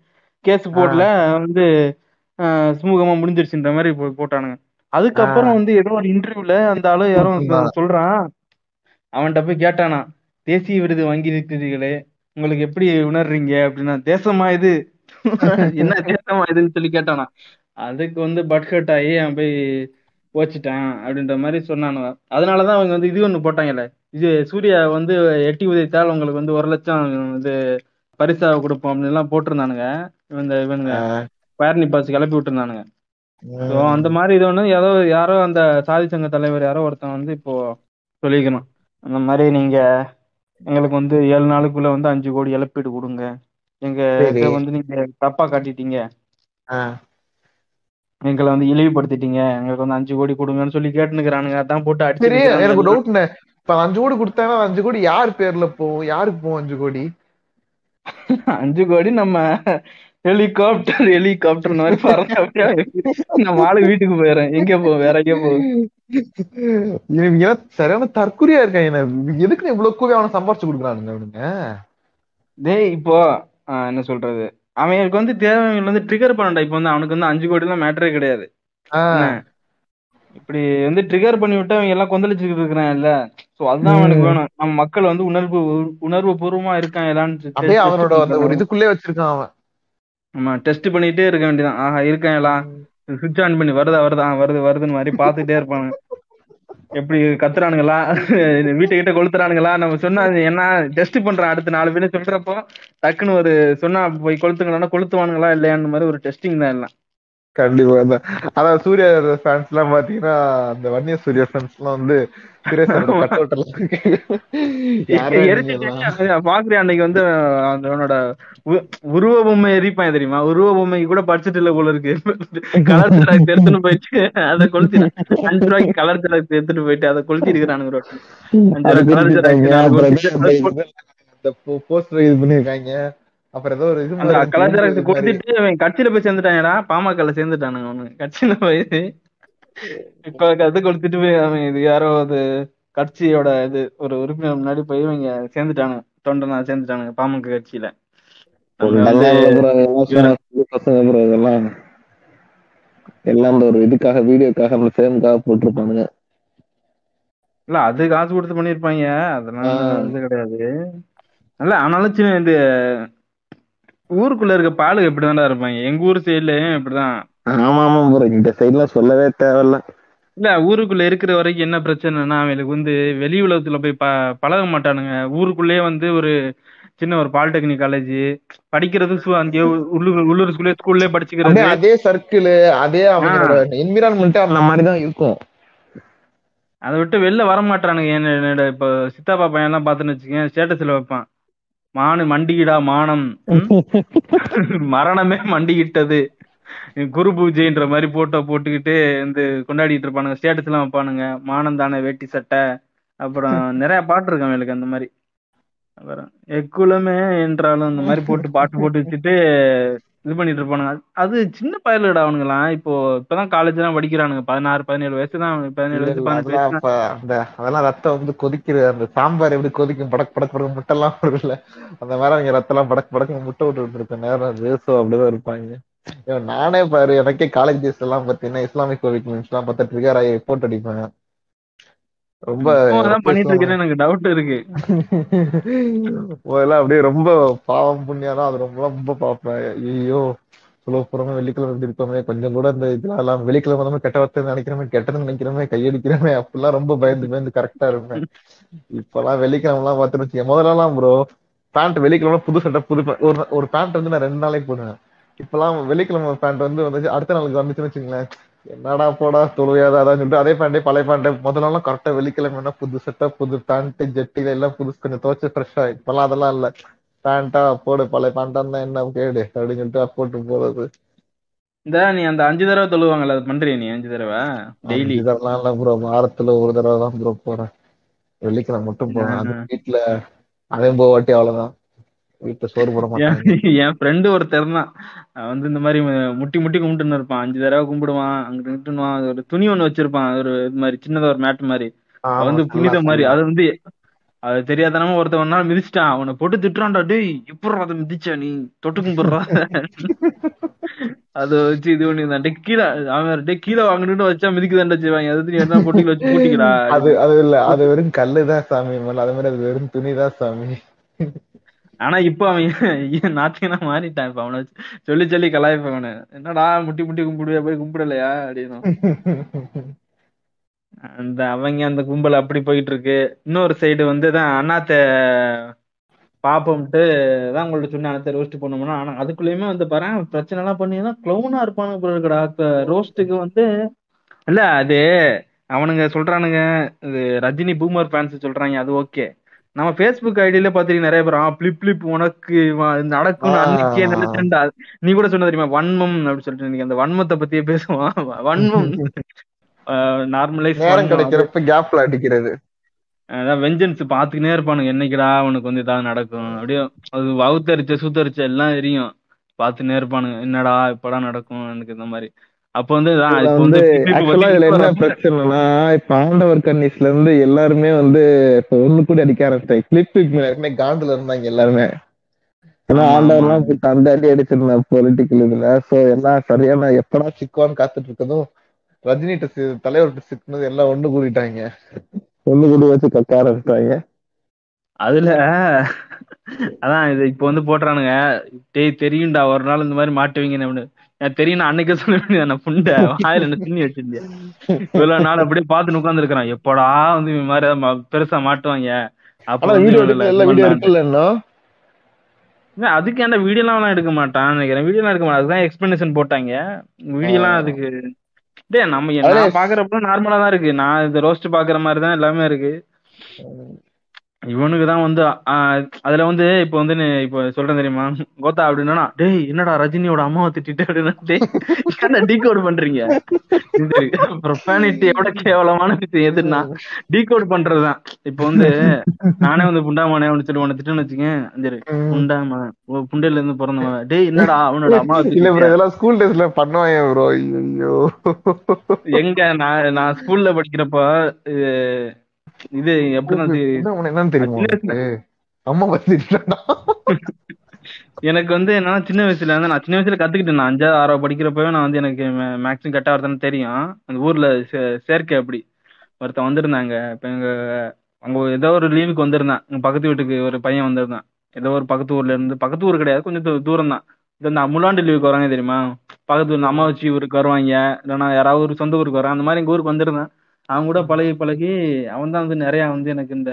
கேஸ் போர்ட்ல வந்து சுமூகமா முடிஞ்சிருச்சுன்ற மாதிரி போட்டானுங்க. அதுக்கப்புறம் வந்து ஏதோ ஒரு இன்டர்வியூல அந்த ஆளு யாரோ ஆமா. சொல்றான். அவன்கிட்ட போய் கேட்டானா தேசிய விருது வாங்கி இருக்கிறீர்களே உங்களுக்கு எப்படி உணர்றீங்க? அப்படின்னா தேசமா இது. என்ன தேசமா இதுன்னு சொல்லி கேட்டானா. அதுக்கு வந்து பட்ஹர்ட் ஆகி அவன் போய் போச்சுட்டான் அப்படின்ற மாதிரி சொன்னானுங்க. அதனாலதான் அவங்க வந்து இது ஒண்ணு போட்டாங்கல்ல. இது சூர்யா வந்து எட்டி உதைத்தால் உங்களுக்கு வந்து ஒரு லட்சம் இது பரிசா கொடுப்போம் அப்படின்னு எல்லாம் போட்டிருந்தானுங்க. இந்த இவனுங்க பேரணி பாஸ் கிளப்பி விட்டுருந்தானுங்க. ஸோ அந்த மாதிரி இது ஒண்ணு ஏதோ யாரோ அந்த சாதி சங்க தலைவர் யாரோ ஒருத்தன் வந்து இப்போ சொல்லிக்கணும் அந்த மாதிரி நீங்க எங்களுக்கு வந்து ஏழு நாளுக்குள்ள வந்து அஞ்சு கோடி இழப்பீடு கொடுங்க. எங்க வந்து நீங்க தப்பா காட்டிட்டீங்க. எங்களை வந்து இழிவுபடுத்திட்டீங்க. எங்களுக்கு வந்து அஞ்சு கோடி கொடுங்கன்னு சொல்லி கேட்டுனுக்குறானுங்க அதான் போட்டு சரி எனக்கு அடிச்சு டவுட்ண்ணே இப்ப அஞ்சு கோடி கொடுத்தாங்கன்னா அஞ்சு கோடி யார் பேர்ல போகும்? யாருக்கு போகும் அஞ்சு கோடி? அஞ்சு கோடி நம்ம ஹெலிகாப்டர் ஹெலிகாப்டர் மாதிரி பறந்து அப்படியே நம்ம ஆளு வீட்டுக்கு போயிடுறேன். எங்க போவோம் வேற எங்க போவோம் எல்லாம் சரியான தற்குறியா இருக்காங்க எதுக்கு இவ்வளவு கூவி அவனை சம்பாரிச்சு கொடுக்குறானுங்க அவனுங்க டேய் இப்போ என்ன சொல்றது? அவனுக்கு வந்து தேவைகள் வந்து ட்ரிகர் பண்ணடா இப்போ வந்து அவனுக்கு வந்து அஞ்சு கோடி எல்லாம் மேட்டரே கிடையாது? இப்படி வந்து ட்ரிகர் பண்ணி விட்டு அவங்க எல்லாம் கொந்தளிச்சுக்கிட்டு இருக்கிறான் இல்ல. சோ அதுதான் அவனுக்கு வேணும். நம்ம மக்கள் வந்து உணர்வு உணர்வு பூர்வமா இருக்கான் எல்லான்னு அவனோட ஒரு இதுக்குள்ளே வச்சிருக்கான் அவன். ஆமா டெஸ்ட் பண்ணிட்டே இருக்க வேண்டியதான் ஆஹா இருக்கான் எல்லாம் சுவிட்ச் ஆன் பண்ணி வருதா வருதா வருது வருதுன்னு மாதிரி பாத்துட்டே இருப்பானுங்க. எப்படி கத்துறானுங்களா? வீட்டை கிட்ட கொளுத்துறானுங்களா? நம்ம சொன்னா என்ன? டெஸ்ட் பண்றான் அடுத்த நாலு பேரும் சொல்றப்போ டக்குன்னு ஒரு சொன்னா போய் கொளுத்துங்களா கொளுத்துவானுங்களா இல்லையான்னு மாதிரி ஒரு டெஸ்டிங் தான் எல்லாம். கண்டிப்பா தான் அதான் சூர்யா ஃபேன்ஸ் எல்லாம் பாத்தீங்கன்னா அந்த வன்னிய சூர்யா ஃபேன்ஸ் எல்லாம்? வந்து? பாக்குறியா அன்னைக்கு வந்து அந்த அவனோட உருவ பொம்மை எரிப்பான் தெரியுமா? உருவ பொம்மைக்கு கூட இல்ல போல இருக்கு. கலர் ஜெராக்ஸ் எடுத்துட்டு போயிட்டு அதை கொளுத்தி அஞ்சு ரூபாய்க்கு கலர் ஜெராக்ஸ் எடுத்துட்டு போயிட்டு அதை கொளுத்தி இருக்கிறானுங்க அஞ்சு ரூபாய் கலர் ஜெராக்ஸ் போஸ்டர் இது பண்ணிருக்காங்க அப்புறம் ஏதோ ஒரு இது இருந்துச்சு, கொடுத்துட்டு அவன் கட்சியில போய் சேர்ந்துட்டாங்கடா பாமகல சேர்ந்துட்டானுங்க அவனு. கட்சியில போய். அது கொளுத்திட்டு போய் அவன் இது யாரோ அது கட்சியோட இது ஒரு உறுப்பினர் முன்னாடி போய் இவங்க சேர்ந்துட்டானுங்க தொண்டனா சேர்ந்துட்டானுங்க பாமக கட்சியில. வந்து இதெல்லாம். எல்லாம் இந்த ஒரு இதுக்காக வீடியோக்காக அந்த ஃபேமுக்காக போட்டிருப்பானுங்க. இல்ல அது காசு கொடுத்து பண்ணிருப்பாங்க அதெல்லாம். இது கிடையாது. இல்ல ஆனாலும் சின்ன இந்த ஊருக்குள்ள இருக்க பாலு இப்படிதான்டா இருப்பாங்க? எங்க ஊர் சைடுலயும் இப்படிதான். ஆமா ஆமா ப்ரோ இந்த சைட்லாம் சொல்லவே தேவையில்ல. இல்ல ஊருக்குள்ள இருக்கிற வரைக்கும் என்ன பிரச்சனைனா அவங்களுக்கு வந்து வெளி உலகத்துல போய் ப பழக மாட்டானுங்க. ஊருக்குள்ளேயே வந்து ஒரு சின்ன ஒரு பாலிடெக்னிக் காலேஜ் படிக்கிறது அங்கேயே உள்ளூர் உள்ளூர் ஸ்கூல்லே ஸ்கூல்லே படிச்சுக்கிறது. அதே சர்க்கிள் அதே அவங்களோட என்விரான்மெண்ட் அந்த மாதிரி தான் இருக்கும். அதை விட்டு வெளில வர மாட்டானுங்க. என்ன என்னோட இப்போ சித்தாப்பா பையன் எல்லாம் பாத்துன்னு வச்சுக்கேன் ஸ்டேட்டஸ்ல வைப்பான். மானு மண்டிகிடா மானம்? மரணமே மண்டிக்கிட்டது குரு பூஜைன்ற மாதிரி போட்டோ போட்டுக்கிட்டு வந்து கொண்டாடிட்டு இருப்பானுங்க. ஸ்டேட்டஸ் எல்லாம் வைப்பானுங்க. மானம் தானே வேட்டி சட்டை. அப்புறம் நிறைய பாட்டு இருக்கு அவங்களுக்கு அந்த மாதிரி. அப்புறம் எக்குலமே என்றாலும் அந்த மாதிரி போட்டு பாட்டு போட்டு வச்சுட்டு இது பண்ணிட்டு இருப்பானுங்க. அது- சின்ன பயலுடா அவனுங்களாம் இப்போ இப்பதான் காலேஜ் எல்லாம் படிக்கிறானுங்க. பதினாறு பதினேழு வயசு தான் பதினேழு வயசு பதினெட்டு அதெல்லாம் ரத்தம் வந்து கொதிக்கிற அந்த சாம்பார் எப்படி கொதிக்கும்? படக் படக் படக்கு முட்டை எல்லாம் வரும்ல. அந்த மாதிரி அவங்க ரத்தம் எல்லாம் படக் படக்கு முட்டை விட்டு இருக்க நேரம் so அப்படிதான் இருப்பாங்க. நானே பாரு எனக்கே காலேஜ் டேஸ் எல்லாம் பாத்தீங்கன்னா இஸ்லாமிக் கோவிக் எல்லாம் பார்த்தா ட்ரிகர் ஆகி போட்டோ அடிப்பேன் ரொம்ப பண்ணிட்டு இருக்கேன்னு எனக்கு டவுட் இருக்கு. முதல்ல அப்படியே ரொம்ப பாவம் புண்ணியம் தான் அது ரொம்ப ரொம்ப பார்ப்பேன் ஐயோ இவ்வளவு புறமே வெள்ளிக்கிழமை இருக்கோமே. கொஞ்சம் கூட இந்த இதெல்லாம் எல்லாம் வெள்ளிக்கிழமை நம்ம கெட்ட வார்த்தை நினைக்கிறோமே கெட்டது நினைக்கிறோமே கையடிக்கிறோமே அப்படிலாம் ரொம்ப பயந்து பயந்து கரெக்டா இருப்பேன். இப்பெல்லாம் வெள்ளிக்கிழமை எல்லாம் பார்த்துன்னு வச்சுக்கேன் முதல்ல எல்லாம் ப்ரோ பேண்ட் வெள்ளிக்கிழமை புது சட்டை புது ஒரு ஒரு பேண்ட் வந்து நான் ரெண்டு நாளைக்கு போடுவேன். இப்பெல்லாம் வெள்ளிக்கிழமை பேண்ட் வந்து வந்துச்சு. அடுத்த நாளுக்கு வந்துச்சுன்னு வச்சுங்களேன் என்னடா போடா தொழுவையாத அதான் சொல்லிட்டு அதே பேண்டே பழைய பேண்டே முதல்ல எல்லாம் கரெக்டா வெள்ளிக்கிழமைனா புது சட்டை புது பேண்ட் ஜெட்டில எல்லாம் புதுசு கொஞ்சம் துவைச்சு ஃப்ரெஷ்ஷா இப்பெல்லாம் அதெல்லாம் இல்ல. பேண்டா போடு பழைய பேண்டா இருந்தா என்ன கேடு அப்படின்னு சொல்லிட்டு போட்டு போறது. இந்த நீ அந்த அஞ்சு தடவை தொழுவாங்கல்ல அது பண்றிய நீ அஞ்சு தடவை? டெய்லி இதெல்லாம் இல்ல ப்ரோ வாரத்துல ஒரு தடவை தான் ப்ரோ போறேன். வெள்ளிக்கிழமை மட்டும் போறேன். அது வீட்டுல அதே போவாட்டி அவ்வளவுதான். வீட்டுல சோறு போட மாட்டாங்க. என் ஃப்ரெண்டு ஒருத்தர் தான் வந்து இந்த மாதிரி முட்டி முட்டி கும்பிட்டுன்னு இருப்பான் அஞ்சு தடவை கும்பிடுவான். அங்க நின்றுவான் ஒரு துணி ஒண்ணு வச்சிருப்பான். ஒரு இது மாதிரி சின்னதா ஒரு மேட் மாதிரி. வந்து புனித மாதிரி. அது வந்து அது தெரியாதனமா ஒருத்தன் ஒரு நாள் மிதிச்சிட்டான். அவனை போட்டு திட்டுறான்டா டேய் எப்படா அதை மிதிச்ச? நீ தொட்டு கும்பிடுறா? அத வச்சு இது பண்ணி டே கீழே அவன் டே கீழே வாங்கணும்னு வச்சா மிதிக்கு தாண்டா செய்வாங்க. அது நீ என்ன பொட்டிகள் வச்சு பூட்டிக்கிறா அது அது இல்ல. அது வெறும் கல்லுதான் சாமி மேல. அது மாதிரி அது வெறும் துணிதான் சாமி. ஆனா இப்ப அவன் நாத்தினா மாறிட்டான். இப்ப அவனை சொல்லி சொல்லி கலாய்ப்ப அவனை என்னடா முட்டி முட்டி கும்பிடுவே போய் கும்பிடலையா அப்படின்னு. அந்த அவங்க அந்த கும்பல் அப்படி போயிட்டு இருக்கு இன்னொரு சைடு வந்து தான் அண்ணாத்த பாப்போம்ட்டு தான் உங்கள்ட்ட சொன்ன அண்ணாத்த ரோஸ்ட் பண்ணோம்னா ஆனா அதுக்குள்ளயுமே வந்து பாரு பிரச்சனை எல்லாம் பண்ணீங்கன்னா க்ளவுனா இருப்பானுங்க போல இருக்குடா. ரோஸ்ட்டுக்கு வந்து இல்ல அது அவனுங்க சொல்றானுங்க இது ரஜினி பூமர் ஃபேன்ஸ் சொல்றாங்க அது ஓகே நம்ம ஃபேஸ்புக் ஐடியில பாத்தீங்கன்னா நிறைய பேர் ஆ பிளிப் பிளிப் உனக்கு நடக்கும். அன்னைக்கே நீ கூட சொன்ன தெரியுமா வன்மம் அப்படின்னு சொல்லிட்டு அந்த வன்மத்தை பத்தியே பேசுவான் வன்மம் நார்மலைஸ் நேரம் கிடைக்கிறப்ப கேப்ல அடிக்கிறது. அதான் வெஞ்சன்ஸ் பாத்துக்கினே இருப்பானுங்க என்னைக்குடா அவனுக்கு வந்து இதாக நடக்கும்? அப்படியே அது வவுத்தரிச்ச சுத்தரிச்ச எல்லாம் எரியும். பாத்துனே இருப்பானுங்க என்னடா இப்படா நடக்கும்? எனக்கு இந்த மாதிரி. அப்ப வந்து வந்து ஆக்சுவலா இதுல என்ன பிரச்சனைனா இப்ப ஆண்டவர் கன்னிஸ்ல இருந்து எல்லாருமே வந்து இப்ப ஒண்ணு கூட அடிக்க ஆரம்பிச்சாங்க கிளிப் எல்லாருமே காண்டுல இருந்தாங்க எல்லாருமே. ஏன்னா ஆண்டவர்லாம் போட்டு அந்த அடி அடிச்சிருந்தாங்க பொலிட்டிக்கல் இதுல. சோ எல்லாம் சரியான எப்படா சிக்குவான்னு காத்துட்டு இருக்கதும் சி- தலைவர்கிட்ட சிக்குனது எல்லாம் ஒண்ணு கூடிட்டாங்க. ஒண்ணு கூடி வச்சு கக்க ஆரம்பிச்சாங்க அதுல அதான் இது இப்ப வந்து போட்டுறானுங்க. டேய் தெரியும்டா ஒரு நாள் இந்த மாதிரி. எனக்கு தெரியும் நான் அன்னைக்கே சொல்ல வேண்டியது புண்டை வாயில என்ன திண்ணி வச்சிருந்தேன் இவ்வளவு நாள் அப்படியே பார்த்து உட்கார்ந்து இருக்கிறான் எப்படா வந்து இந்த மாதிரி பெருசா மாட்டுவாங்க? வீடியோ வீடியோ அதுக்கு ஏன்டா வீடியோலாம் எடுக்க மாட்டான் நினைக்கிறேன். வீடியோலாம் எடுக்க மாட்டான். அதுதான் எக்ஸ்பிளனேஷன் போட்டாங்க. வீடியோலாம் ஆ. அதுக்கு டேய் நம்ம நான் பாக்குறப்ப நார்மலா தான் இருக்கு. நான் இந்த ரோஸ்ட் பாக்குற மாதிரி தான் எல்லாமே இருக்கு. இவனுக்கு தான் வந்து அதுல வந்து இப்ப வந்து இப்ப சொல்றேன் தெரியுமா? கோத்தா அப்படின்னா டேய் என்னடா ரஜினியோட அம்மாவை திட்டிட்டு அப்படின்னா டீகோட் பண்றீங்க? ப்ரொஃபானிட்டி எவ்வளவு கேவலமான விஷயம் எதுன்னா டீகோட் பண்றதுதான் இப்ப வந்து நானே வந்து புண்டாமானே அவனு சொல்லி உன்னை திட்டுன்னு வச்சுக்கேன் சரி புண்டாமா புண்டையில இருந்து பிறந்தவன். டேய் என்னடா அவனோட அம்மாவை இல்ல? ப்ரோ இதெல்லாம் ஸ்கூல் டேஸ்ல பண்ணுவாங்க ப்ரோ ஐயோ எங்க நான் நான் ஸ்கூல்ல படிக்கிறப்ப இது எனக்கு வந்து என்னன்னா சின்ன வயசுல வந்து நான் சின்ன வயசுல கத்துக்கிட்டேன். நான் அஞ்சாவது ஆறாவது படிக்கிறப்பவே நான் வந்து எனக்கு மேக்ஸிமம் கட்ட வரதுன்னு தெரியும். அந்த ஊர்ல சேர்க்கை அப்படி. ஒருத்தன் வந்திருந்தாங்க. இப்ப எங்க அங்க ஏதோ ஒரு லீவுக்கு வந்திருந்தான். எங்க பக்கத்து வீட்டுக்கு ஒரு பையன் வந்திருந்தான். ஏதோ ஒரு பக்கத்து ஊர்ல இருந்து பக்கத்து ஊர் கிடையாது. கொஞ்சம் தூரம் தான் இந்த முலாண்டு லீவுக்கு வராங்க தெரியுமா? பக்கத்து ஊர்ல அம்மா வச்சு ஊருக்கு வருவாங்க. இல்லைன்னா யாராவது ஒரு சொந்த ஊருக்கு வராங்க. அந்த மாதிரி எங்க ஊருக்கு வந்திருந்தான். அவன் கூட பழகி பழகி அவன் தான் வந்து நிறையா வந்து எனக்கு இந்த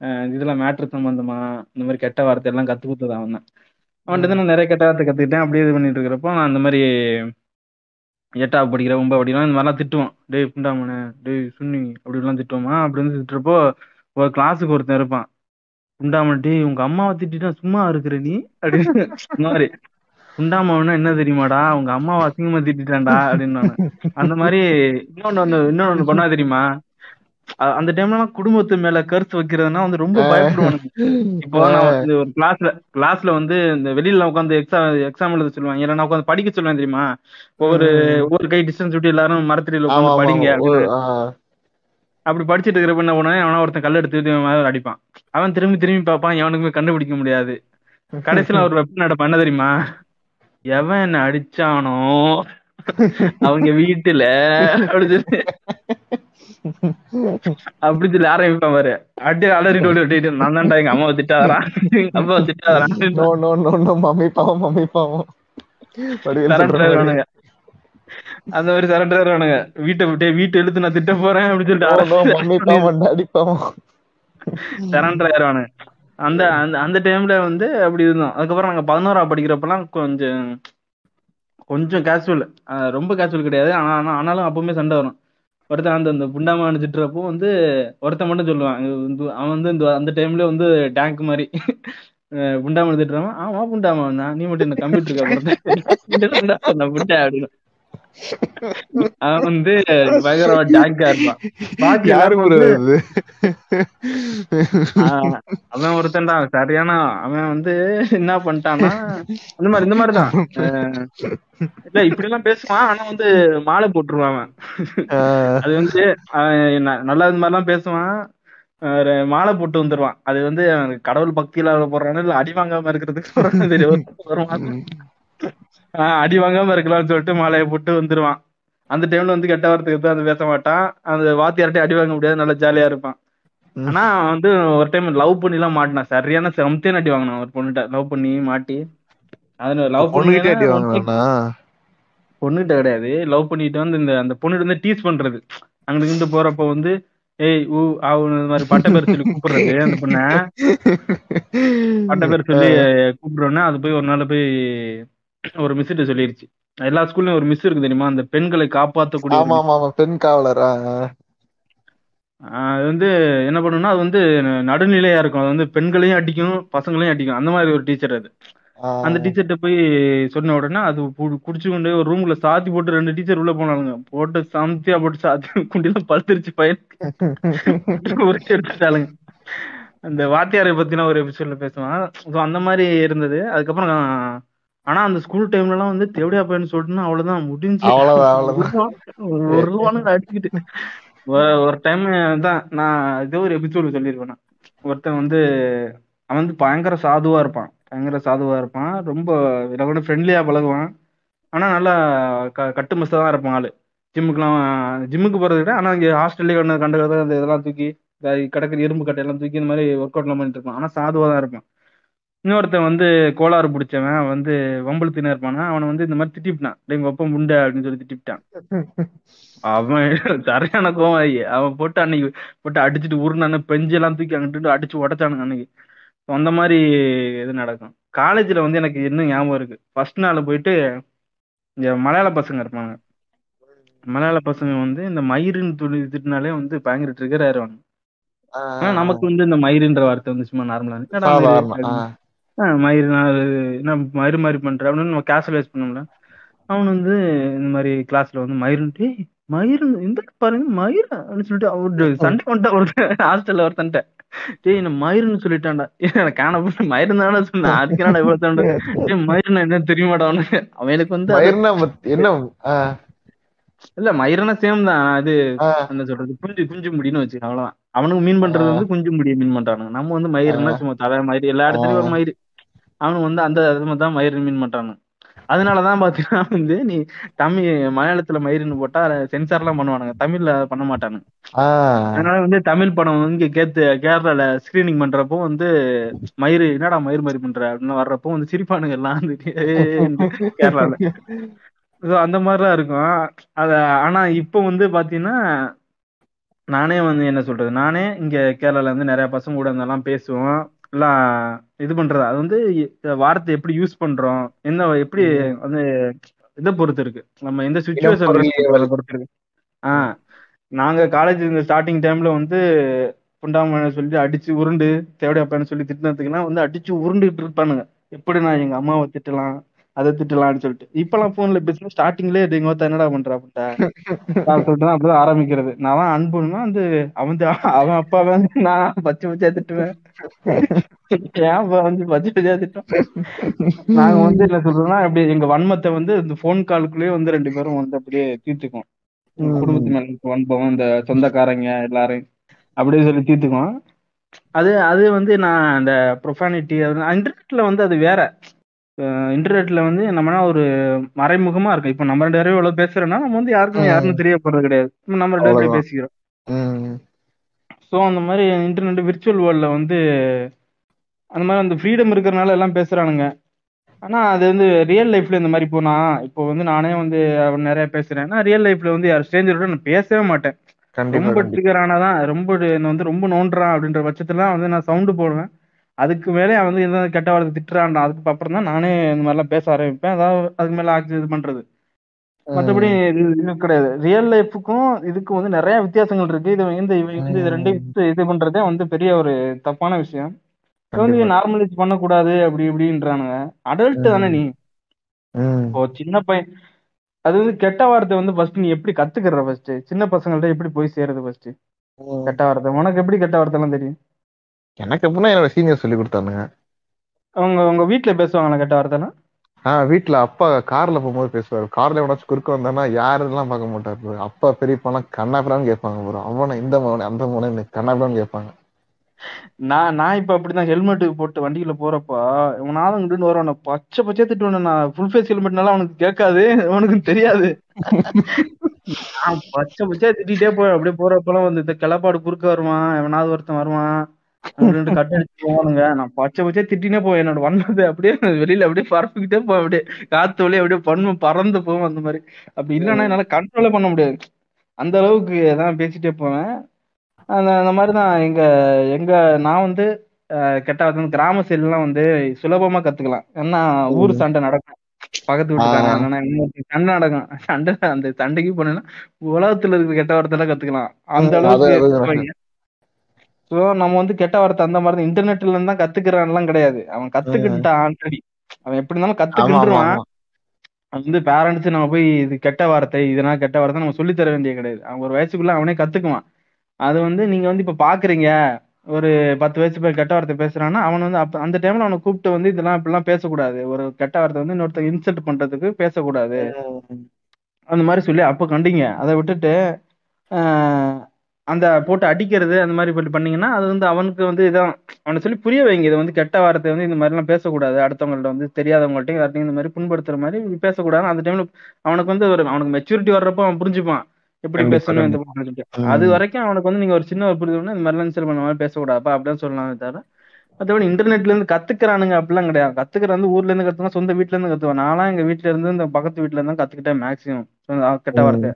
அஹ், இதுல மேட்ரு சம்பந்தமா இந்த மாதிரி கெட்ட வார்த்தை எல்லாம் கத்து கொடுத்தது அவன் தான் அவன்கிட்ட தான் நான் நிறைய கெட்ட வார்த்தை கத்துக்கிட்டேன். அப்படியே இது பண்ணிட்டு இருக்கிறப்போ நான் இந்த மாதிரி எட்டாவது படிக்கிற ஒன்பது படிக்கலாம் இந்த மாதிரிலாம் திட்டுவான். டேய் புண்டாமனே டேய் சுன்னி அப்படிலாம் திட்டுவோமா அப்படின்னு திட்டுறப்போ ஒரு கிளாஸுக்கு ஒருத்தன் இருப்பான். புண்டாமன் டேய் உங்க அம்மாவை திட்டிட்டா சும்மா இருக்கிற நீ. அப்படின்னு இந்த மாதிரி. புண்டாமவனா என்ன தெரியுமாடா? உங்க அம்மாவை அசிங்கமா திட்டிட்டான்டா அப்படின்னு அந்த மாதிரி இன்னொன்னு இன்னொன்னு பண்ணா தெரியுமா? அந்த டைம்ல குடும்பத்து மேல கருத்து வைக்கிறதுனா வந்து ரொம்ப பயப்படுவானுங்க. இப்போ நான் வந்து ஒரு கிளாஸ்ல கிளாஸ்ல வந்து இந்த வெளியில உட்காந்து எக்ஸாம் எக்ஸாம் எழுத சொல்லுவாங்க. இல்ல நான் உட்காந்து படிக்க சொல்லுவேன் தெரியுமா? ஒவ்வொரு ஒரு கை டிஸ்டன்ஸ் விட்டு எல்லாரும் மரத்தடியில உட்காந்து படிங்க. ஒரு-. அப்படி படிச்சிட்டு இருக்கிறப்ப என்ன பண்ணுவான் அவனா ஒருத்தன் கல் எடுத்து அடிப்பான். அவன் திரும்பி திரும்பி பார்ப்பான் எவனுக்குமே கண்டுபிடிக்க முடியாது. கடைசியில ஒரு வெப்பன் நடப்பான் என்ன தெரியுமா? எவன் என்ன அடிச்சானோ அவங்க வீட்டுல அப்படி சொல்லி. ஆரம்பிப்பான் பாரு. அடி அலறிட்டு ஓடி ஓடிட்டு நான் தான்டா எங்க அம்மாவை எங்க அம்மாவை திட்டாதரா No, no, no, no, mummy பாவம் மம்மி பாவம். அந்த மாதிரி சரண்டர் ஆயிடுவானுங்க. வீட்டை விட்டு வீட்டை இழுத்து நான் திட்ட போறேன் அப்படின்னு சொல்லிட்டு சரண்டர் ஆயிடுவானுங்க. அந்த அந்த அந்த டைம்ல வந்து அப்படி இருந்தோம். அதுக்கப்புறம் நாங்க பதினோரா படிக்கிறப்பெல்லாம் கொஞ்சம் கொஞ்சம் கேஷுவல் ரொம்ப கேஷுவல் கிடையாது. ஆனா ஆனா- ஆனாலும் அப்பவுமே சண்டை வரும். ஒருத்தன் அந்த அந்த புண்டாம அணிச்சிட்டுறப்போ வந்து ஒருத்தன் மட்டும் சொல்லுவான். அவன் வந்து இந்த அந்த டைம்ல வந்து டேங்க் மாதிரி. புண்டாம திட்டுறவன் ஆமா புண்டாமா தான் நீ மட்டும் இந்த கம்ப்யூட்டர் புண்டா அப்படின்னு. அவன் வந்து பயங்கரமா டேங்கா இருப்பான் பாக்கி யாரு எல்லாரும் bro வந்து இது ஆஹ் அவன் ஒருத்தன்டா சரியான அவன் வந்து என்ன பண்ணிட்டான்னா இந்த மாதிரி இந்த மாதிரிதான் இல்ல இப்படி எல்லாம் பேசுவான் ஆனா வந்து மாலை போட்டுருவான் அவன். அது வந்து நல்லா இந்த மாதிரிலாம் பேசுவான். அஹ் ஒரு மாலை போட்டு வந்துருவான். அது வந்து கடவுள் பக்தியில போடுறானு இல்ல அடி வாங்காம இருக்கிறதுக்கு போடுறான்னு அடி வாங்காம இருக்கலாம்னு சொல்லிட்டு மாலையை போட்டு வந்துருவான். அந்த டைம்ல வந்து கெட்ட வார்த்தைக்கு தான் வந்து பேச மாட்டான். அந்த வாத்தியார்ட்டே அடி வாங்க முடியாது நல்லா ஜாலியா இருப்பான். ஆனா வந்து ஒரு டைம் லவ் பண்ணி எல்லாம் மாட்டினான். சரியான செமத்தியான அடி வாங்கினான் ஒரு பொண்ணுகிட்ட. லவ் பண்ணி மாட்டி. அதுல லவ் பொண்ணுகிட்டே அடி வாங்கினா பொண்ணுகிட்ட கிடையாது. லவ் பண்ணிட்டு வந்து இந்த அந்த பொண்ணுகிட்ட வந்து டீஸ் பண்றது. அங்கிட்டு இங்கிட்டு போறப்ப வந்து ஏய் ஊ இந்த மாதிரி பட்ட பேர் சொல்லி கூப்பிடுறது. அந்த பொண்ண. பட்ட பேர் சொல்லி கூப்பிடுறோன்னே அது போய் ஒரு நாள் போய் ஒரு மிஸ்கிட்ட சொல்லிருச்சு. எல்லா ஸ்கூல்லயும் ஒரு மிஸ் இருக்கு தெரியுமா? அந்த பெண்களை காப்பாற்றக்கூடிய ஒரு ஆமா ஆமா பெண் காவலர். அது வந்து என்ன பண்ணும்னா அது வந்து நடுநிலையா இருக்கும். அது வந்து பெண்களையும் அடிக்கும் பசங்களையும் அடிக்கும். அந்த மாதிரி ஒரு டீச்சர் அது. அந்த டீச்சர்கிட்ட போய் சொன்ன உடனே அது குடிச்சு கொண்டு ஒரு ரூம்ல சாத்தி போட்டு ரெண்டு டீச்சர் உள்ள போனாங்க போட்டு சாந்தியா போட்டு சாத்தி குண்டில பழுத்துருச்சு பையன். உருட்டி எடுத்துட்டாளுங்க. அந்த வாத்தியாரை பத்தின ஒரு எபிசோட்ல பேசுவான். ஸோ அந்த மாதிரி இருந்தது. அதுக்கப்புறம் ஆனா அந்த ஸ்கூல் டைம்ல எல்லாம் வந்து தேவடியா பையன் சொல்லிட்டுனா அவ்வளவுதான். முடிஞ்சு. ஒரு அடிச்சுக்கிட்டு. ஒரு- டைம் தான். நான் இதோ ஒரு எபிசோடு சொல்லியிருப்பேன். ஒருத்தன் வந்து அவன் வந்து பயங்கர சாதுவா இருப்பான். பயங்கர சாதுவா இருப்பான். ரொம்ப கூட ஃப்ரெண்ட்லியா பழகுவான். ஆனா நல்லா க கட்டுமஸ்தா தான் இருப்பான் ஆளு. ஜிம்முக்குலாம் ஜிம்முக்கு போறதை விட ஆனா இங்க ஹாஸ்டல்லே கண்ட கண்ட அந்த இதெல்லாம் தூக்கி கிடக்குற இரும்பு கட்டையெல்லாம் தூக்கி இந்த மாதிரி ஒர்க் அவுட்லாம் பண்ணிட்டு இருப்பான். ஆனா சாதுவா தான் இருப்பான். இன்னொருத்தன் வந்து கோளாறு பிடிச்சவன் வந்து வம்பல் தின இருப்பானா அவனை வந்து இந்த மாதிரி திட்டிவிட்டான். எங்க ஒப்பம் முண்டை அப்படின்னு சொல்லி திட்டிவிட்டான். அவன் சரியான கோவம் அவன் போட்டு அன்னைக்கு போட்டு அடிச்சுட்டு உருண்டான பெஞ்செல்லாம் தூக்கி அங்கிட்டு அடிச்சு உடைச்சானுங்க அன்னைக்கு. அந்த மாதிரி இது நடக்கும். காலேஜ்ல வந்து எனக்கு இன்னும் ஞாபகம் இருக்கு. ஃபர்ஸ்ட் நாள் போயிட்டு இங்க மலையாள பசங்க இருப்பாங்க. மலையாள பசங்க வந்து இந்த மயிருன்னு துணி திட்டினாலே வந்து பயங்கர ட்ரிகர் ஆயிருவாங்க ஆ. ஆனா நமக்கு வந்து இந்த மயிருன்ற வார்த்தை வந்து சும்மா நார்மலா. மயிறு நான் என்ன மயிறு மாதிரி பண்ற அப்படின்னு நம்ம கேஷுவலைஸ் பண்ணோம்ல. அவன் வந்து இந்த மாதிரி கிளாஸ்ல வந்து மயிருன்ட்டு "ஏய், மயிறு இந்த பாருங்க மயிறு அப்படின்னு சொல்லிட்டு அவரு சண்டை பண்ணிட்டா ஒருத்தன். ஹாஸ்டல்ல ஒருத்தன்ட்ட. டேய் என்ன மயிருன்னு சொல்லிட்டான்டா. எனக்கு காண மயிறு தானே சொன்னேன். அதுக்கு என்னடா இவ்வளவு சண்டை? டேய் மயிருன்னா என்ன தெரியுமாடா அவனுக்கு அவனுக்கு வந்து மயிர்னா என்ன? இல்ல மயிருன்னா சேம் தான். அது. என்ன சொல்றது? குஞ்சு குஞ்சு முடின்னு வச்சு அவ்வளவுதான். அவனுக்கு மீன் பண்றது வந்து குஞ்சு முடிய மீன் பண்றானுங்க. நம்ம வந்து மயிருன்னா சும்மா தலை மயிறு எல்லா இடத்துலயும் ஒரு மயிறு அவனுக்கு வந்து அந்த இது தான் மயிறு மீன் பண்றானுங்க அதனாலதான் பாத்தீங்கன்னா வந்து நீ தமிழ் மலையாளத்துல மயிருன்னு போட்டா சென்சார் எல்லாம் பண்ணுவானுங்க. தமிழ்ல பண்ண மாட்டானுங்க. அதனால வந்து தமிழ் படம் வந்து இங்க கேத்து கேரளால ஸ்கிரீனிங் பண்றப்போ வந்து மயிறு என்னடா மயிறு மாதிரி பண்ற? அப்படின்னு வர்றப்போ வந்து சிரிப்பானுங்க எல்லாம். வந்து கேரளால. So அந்த மாதிரிலாம் இருக்கும். அத ஆனா இப்போ வந்து பாத்தீங்கன்னா நானே வந்து என்ன சொல்றது? நானே இங்க கேரளால வந்து நிறைய பசங்க கூட இருந்தெல்லாம் பேசுவோம். எல்லாம் இது பண்றது. அது வந்து வார்த்தை எப்படி யூஸ் பண்றோம் என்ன எப்படி வந்து இதை பொறுத்து இருக்கு. நம்ம எந்த சுச்சுவேஷன். பொறுத்து இருக்கு. ஆஹ் நாங்க காலேஜ் இந்த ஸ்டார்டிங் டைம்ல வந்து புண்டாமனை சொல்லி அடிச்சு உருண்டு தேவடையாப்பான்னு சொல்லி திட்டினதுக்கெல்லாம் வந்து அடிச்சு உருண்டுகிட்டு இருப்பானுங்க. எப்படி நான் எங்க அம்மாவை திட்டலாம்? அதை திட்டலாம்னு சொல்லிட்டு. இப்பெல்லாம் போன்ல பேசுனா ஸ்டார்டிங்லயே எங்க ஒருத்தன் என்னடா பண்றா அப்படின்ட்டா நான் சொல்லிட்டு தான் அப்படிதான் ஆரம்பிக்கிறது. நான் தான் அன்புன்னா வந்து அவன் அவன் அப்பா வந்து நான் பச்சை பச்சையா திட்டுவேன். ஏன் அப்பா வந்து பச்சை பச்சையா திட்டம் நாங்க வந்து என்ன சொல்றோம்னா அப்படி எங்க வன்மத்தை வந்து இந்த போன் காலுக்குள்ளேயே வந்து ரெண்டு பேரும் வந்து அப்படியே தீர்த்துக்குவோம். எங்க ம். குடும்பத்து மேல வன்பம் இந்த சொந்தக்காரங்க எல்லாரையும் அப்படியே சொல்லி தீர்த்துக்குவோம். அது அது வந்து நான் அந்த ப்ரொஃபானிட்டி இன்டர்நெட்ல வந்து அது வேற. இன்டர்நெட்ல வந்து நம்மனா ஒரு மறைமுகமா இருக்கும் இப்ப நம்ம ரெண்டு பேரும் இவ்வளவு பேசுறோம்னா நம்ம வந்து யாருக்கும். யாருன்னு தெரியப்படுறது கிடையாது இப்ப நம்ம ரெண்டு பேரும். பேசிக்கிறோம். ஸோ அந்த மாதிரி இன்டர்நெட் விர்ச்சுவல் வேர்ல்ட்ல வந்து அந்த மாதிரி அந்த ஃப்ரீடம் இருக்கிறனால எல்லாம் பேசுறானுங்க ஆனா அது வந்து ரியல் லைஃப்ல இந்த மாதிரி இப்போ நான் இப்போ வந்து நானே வந்து நிறைய பேசுறேன் நான் ரியல் லைஃப்ல வந்து யார் ஸ்ட்ரேஞ்சரோட நான் பேசவே மாட்டேன் ரொம்ப கண்டிப்பா. ட்ரிகர் ஆனாதான் ரொம்ப வந்து ரொம்ப நோண்டுறான் அப்படின்ற பட்சத்துல வந்து நான் சவுண்டு போடுவேன் அதுக்கு மேலே அவன் வந்து எந்த கெட்ட வார்த்தை திட்டுறான்டா அதுக்கு அப்புறம் தான் நானே இந்த மாதிரிலாம் பேச ஆரம்பிப்பேன். அதாவது அதுக்கு மேல ஆக்சி இது பண்றது. மற்றபடி இது இது கிடையாது. ரியல் லைஃபுக்கும் இதுக்கும் வந்து நிறைய வித்தியாசங்கள் இருக்கு. இது இந்த இந்த இது வித்து இது பண்றதே வந்து பெரிய ஒரு தப்பான விஷயம். வந்து. நார்மலைஸ் பண்ணக்கூடாது அப்படி இப்படின்றானுங்க. அடல்ட் தானே நீ. இப்போ சின்ன பையன் அது வந்து கெட்ட வார்த்தை வந்து ஃபர்ஸ்ட் நீ எப்படி கத்துக்கிற ஃபர்ஸ்ட் சின்ன பசங்கள்ட்ட எப்படி போய் சேருது ஃபர்ஸ்ட். கெட்ட வார்த்தை. உனக்கு எப்படி கெட்ட வார்த்தை எல்லாம் தெரியும்? எனக்கு எப்படின்னா என்னோட சீனியர் சொல்லி கொடுத்தானுங்க. அவங்க உங்க வீட்ல பேசுவாங்களா கெட்ட வார்த்தைலாம் ஆஹ் வீட்டுல அப்பா கார்ல போகும்போது பேசுவாரு. கார்ல எவனாச்சும் குறுக்க வந்தானா யாருலாம் பார்க்க மாட்டாரு. அப்பா பெரியப்பாலாம் கண்ணாப்பிடான்னு கேட்பாங்க ப்ரோ அவனை இந்த மகனை அந்த மகனை கண்ணாப்பிடான்னு கேட்பாங்க. நான் நான் இப்ப அப்படிதான் ஹெல்மெட் போட்டு வண்டியில போறப்ப இவனாலும் இங்கிட்டு வருவான் பச்சை பச்சை திட்டுவானு நான். ஃபுல் ஃபேஸ் ஹெல்மெட்னால அவனுக்கு கேட்காது. அவனுக்கு தெரியாது. நான் பச்சை பச்சையா திட்டிட்டே போய் அப்படியே போறப்பெல்லாம் வந்து இந்த கிளப்பாடு குறுக்க வருவான். எவனாவது ஒருத்தன் வருவான். ரெண்டு கட் அடிச்சு போவானுங்க நான் பச்சை பச்சையா திட்டினே போவேன். என்னோட வந்தது அப்படியே வெளியில அப்படியே பறந்துக்கிட்டே போவேன். அப்படியே காத்து வழியா அப்படியே பண்ணு பறந்து போவோம் அந்த மாதிரி. அப்படி இல்லைன்னா என்னால கண்ட்ரோலே பண்ண முடியாது. அந்த அளவுக்கு தான் பேசிட்டே போவேன். அந்த அந்த மாதிரி தான் எங்க எங்க நான் வந்து அஹ், கெட்ட வார்த்தை வந்து கிராம சைடுலாம் வந்து சுலபமா கத்துக்கலாம். ஏன்னா ஊர் சண்டை நடக்கும். பக்கத்து இன்னொருத்தன் சண்டை நடக்கும். சண்டை அந்த சண்டைக்கு போனேன்னா உலகத்துல இருக்கிற கெட்ட வார்த்தை எல்லாம் கத்துக்கலாம். அந்த அளவுக்கு ஸோ நம்ம வந்து கெட்ட வார்த்தை அந்த மாதிரி இன்டர்நெட்ல இருந்து தான் கத்துக்கிறான்லாம் கிடையாது. அவன் கத்துக்கிட்டான் ஆல்ரெடி அவன் எப்படி இருந்தாலும் அது வந்து பேரண்ட்ஸ் நம்ம போய் இது கெட்ட வார்த்தை இதெல்லாம் கெட்ட வார்த்தை நம்ம சொல்லி தர வேண்டிய கிடையாது. அவன் ஒரு வயசுக்குள்ள அவனே கத்துக்குவான். அது வந்து நீங்க வந்து இப்ப பாக்குறீங்க. ஒரு பத்து வயசு போய் கெட்ட வார்த்தை பேசுறான்னா அவன் வந்து அப்ப அந்த டைம்ல அவனை கூப்பிட்டு வந்து இதெல்லாம் இப்படிலாம் பேசக்கூடாது. ஒரு கெட்ட வார்த்தை வந்து இன்னொருத்தங்க இன்சல்ட் பண்றதுக்கு பேசக்கூடாது. அந்த மாதிரி சொல்லி அப்ப கண்டிங்க. அதை விட்டுட்டு அந்த போட்டு அடிக்கிறது அந்த மாதிரி பண்ணி பண்ணீங்கன்னா அது வந்து அவனுக்கு வந்து இதான் அவனை சொல்லி புரிய வைங்க. இது வந்து கெட்ட வார்த்தை வந்து இந்த மாதிரிலாம் பேசக்கூடாது. அடுத்தவங்கள்ட்ட வந்து தெரியாதவங்கள்ட்டையும் யார்ட்டையும் இந்த மாதிரி புண்படுத்துற மாதிரி பேசக்கூடாது அந்த டைம்ல அவனுக்கு வந்து ஒரு அவனுக்கு மெச்சூரிட்டி வர்றப்போ அவன் புரிஞ்சுப்பான். எப்படி பேசணும் எந்த சொல்லிட்டு. அது வரைக்கும் அவனுக்கு வந்து நீங்க ஒரு சின்ன ஒரு புரிதல் இந்த மாதிரிலாம் இன்சல்ட் பண்ண மாதிரி பேசக்கூடாதுப்பா அப்படின்னு சொல்லலாமே தவிர. மற்றபடி இன்டர்நெட்ல இருந்து கத்துக்கிறானுங்க அப்படிலாம் கிடையாது. கத்துக்கிற வந்து ஊர்ல இருந்து கத்துனா சொந்த வீட்ல இருந்து கத்துவான். நான்லாம் எங்க வீட்ல இருந்து இந்த பக்கத்து வீட்ல இருந்து கத்துக்கிட்டேன் மேக்ஸிமம் கெட்ட வார்த்தை.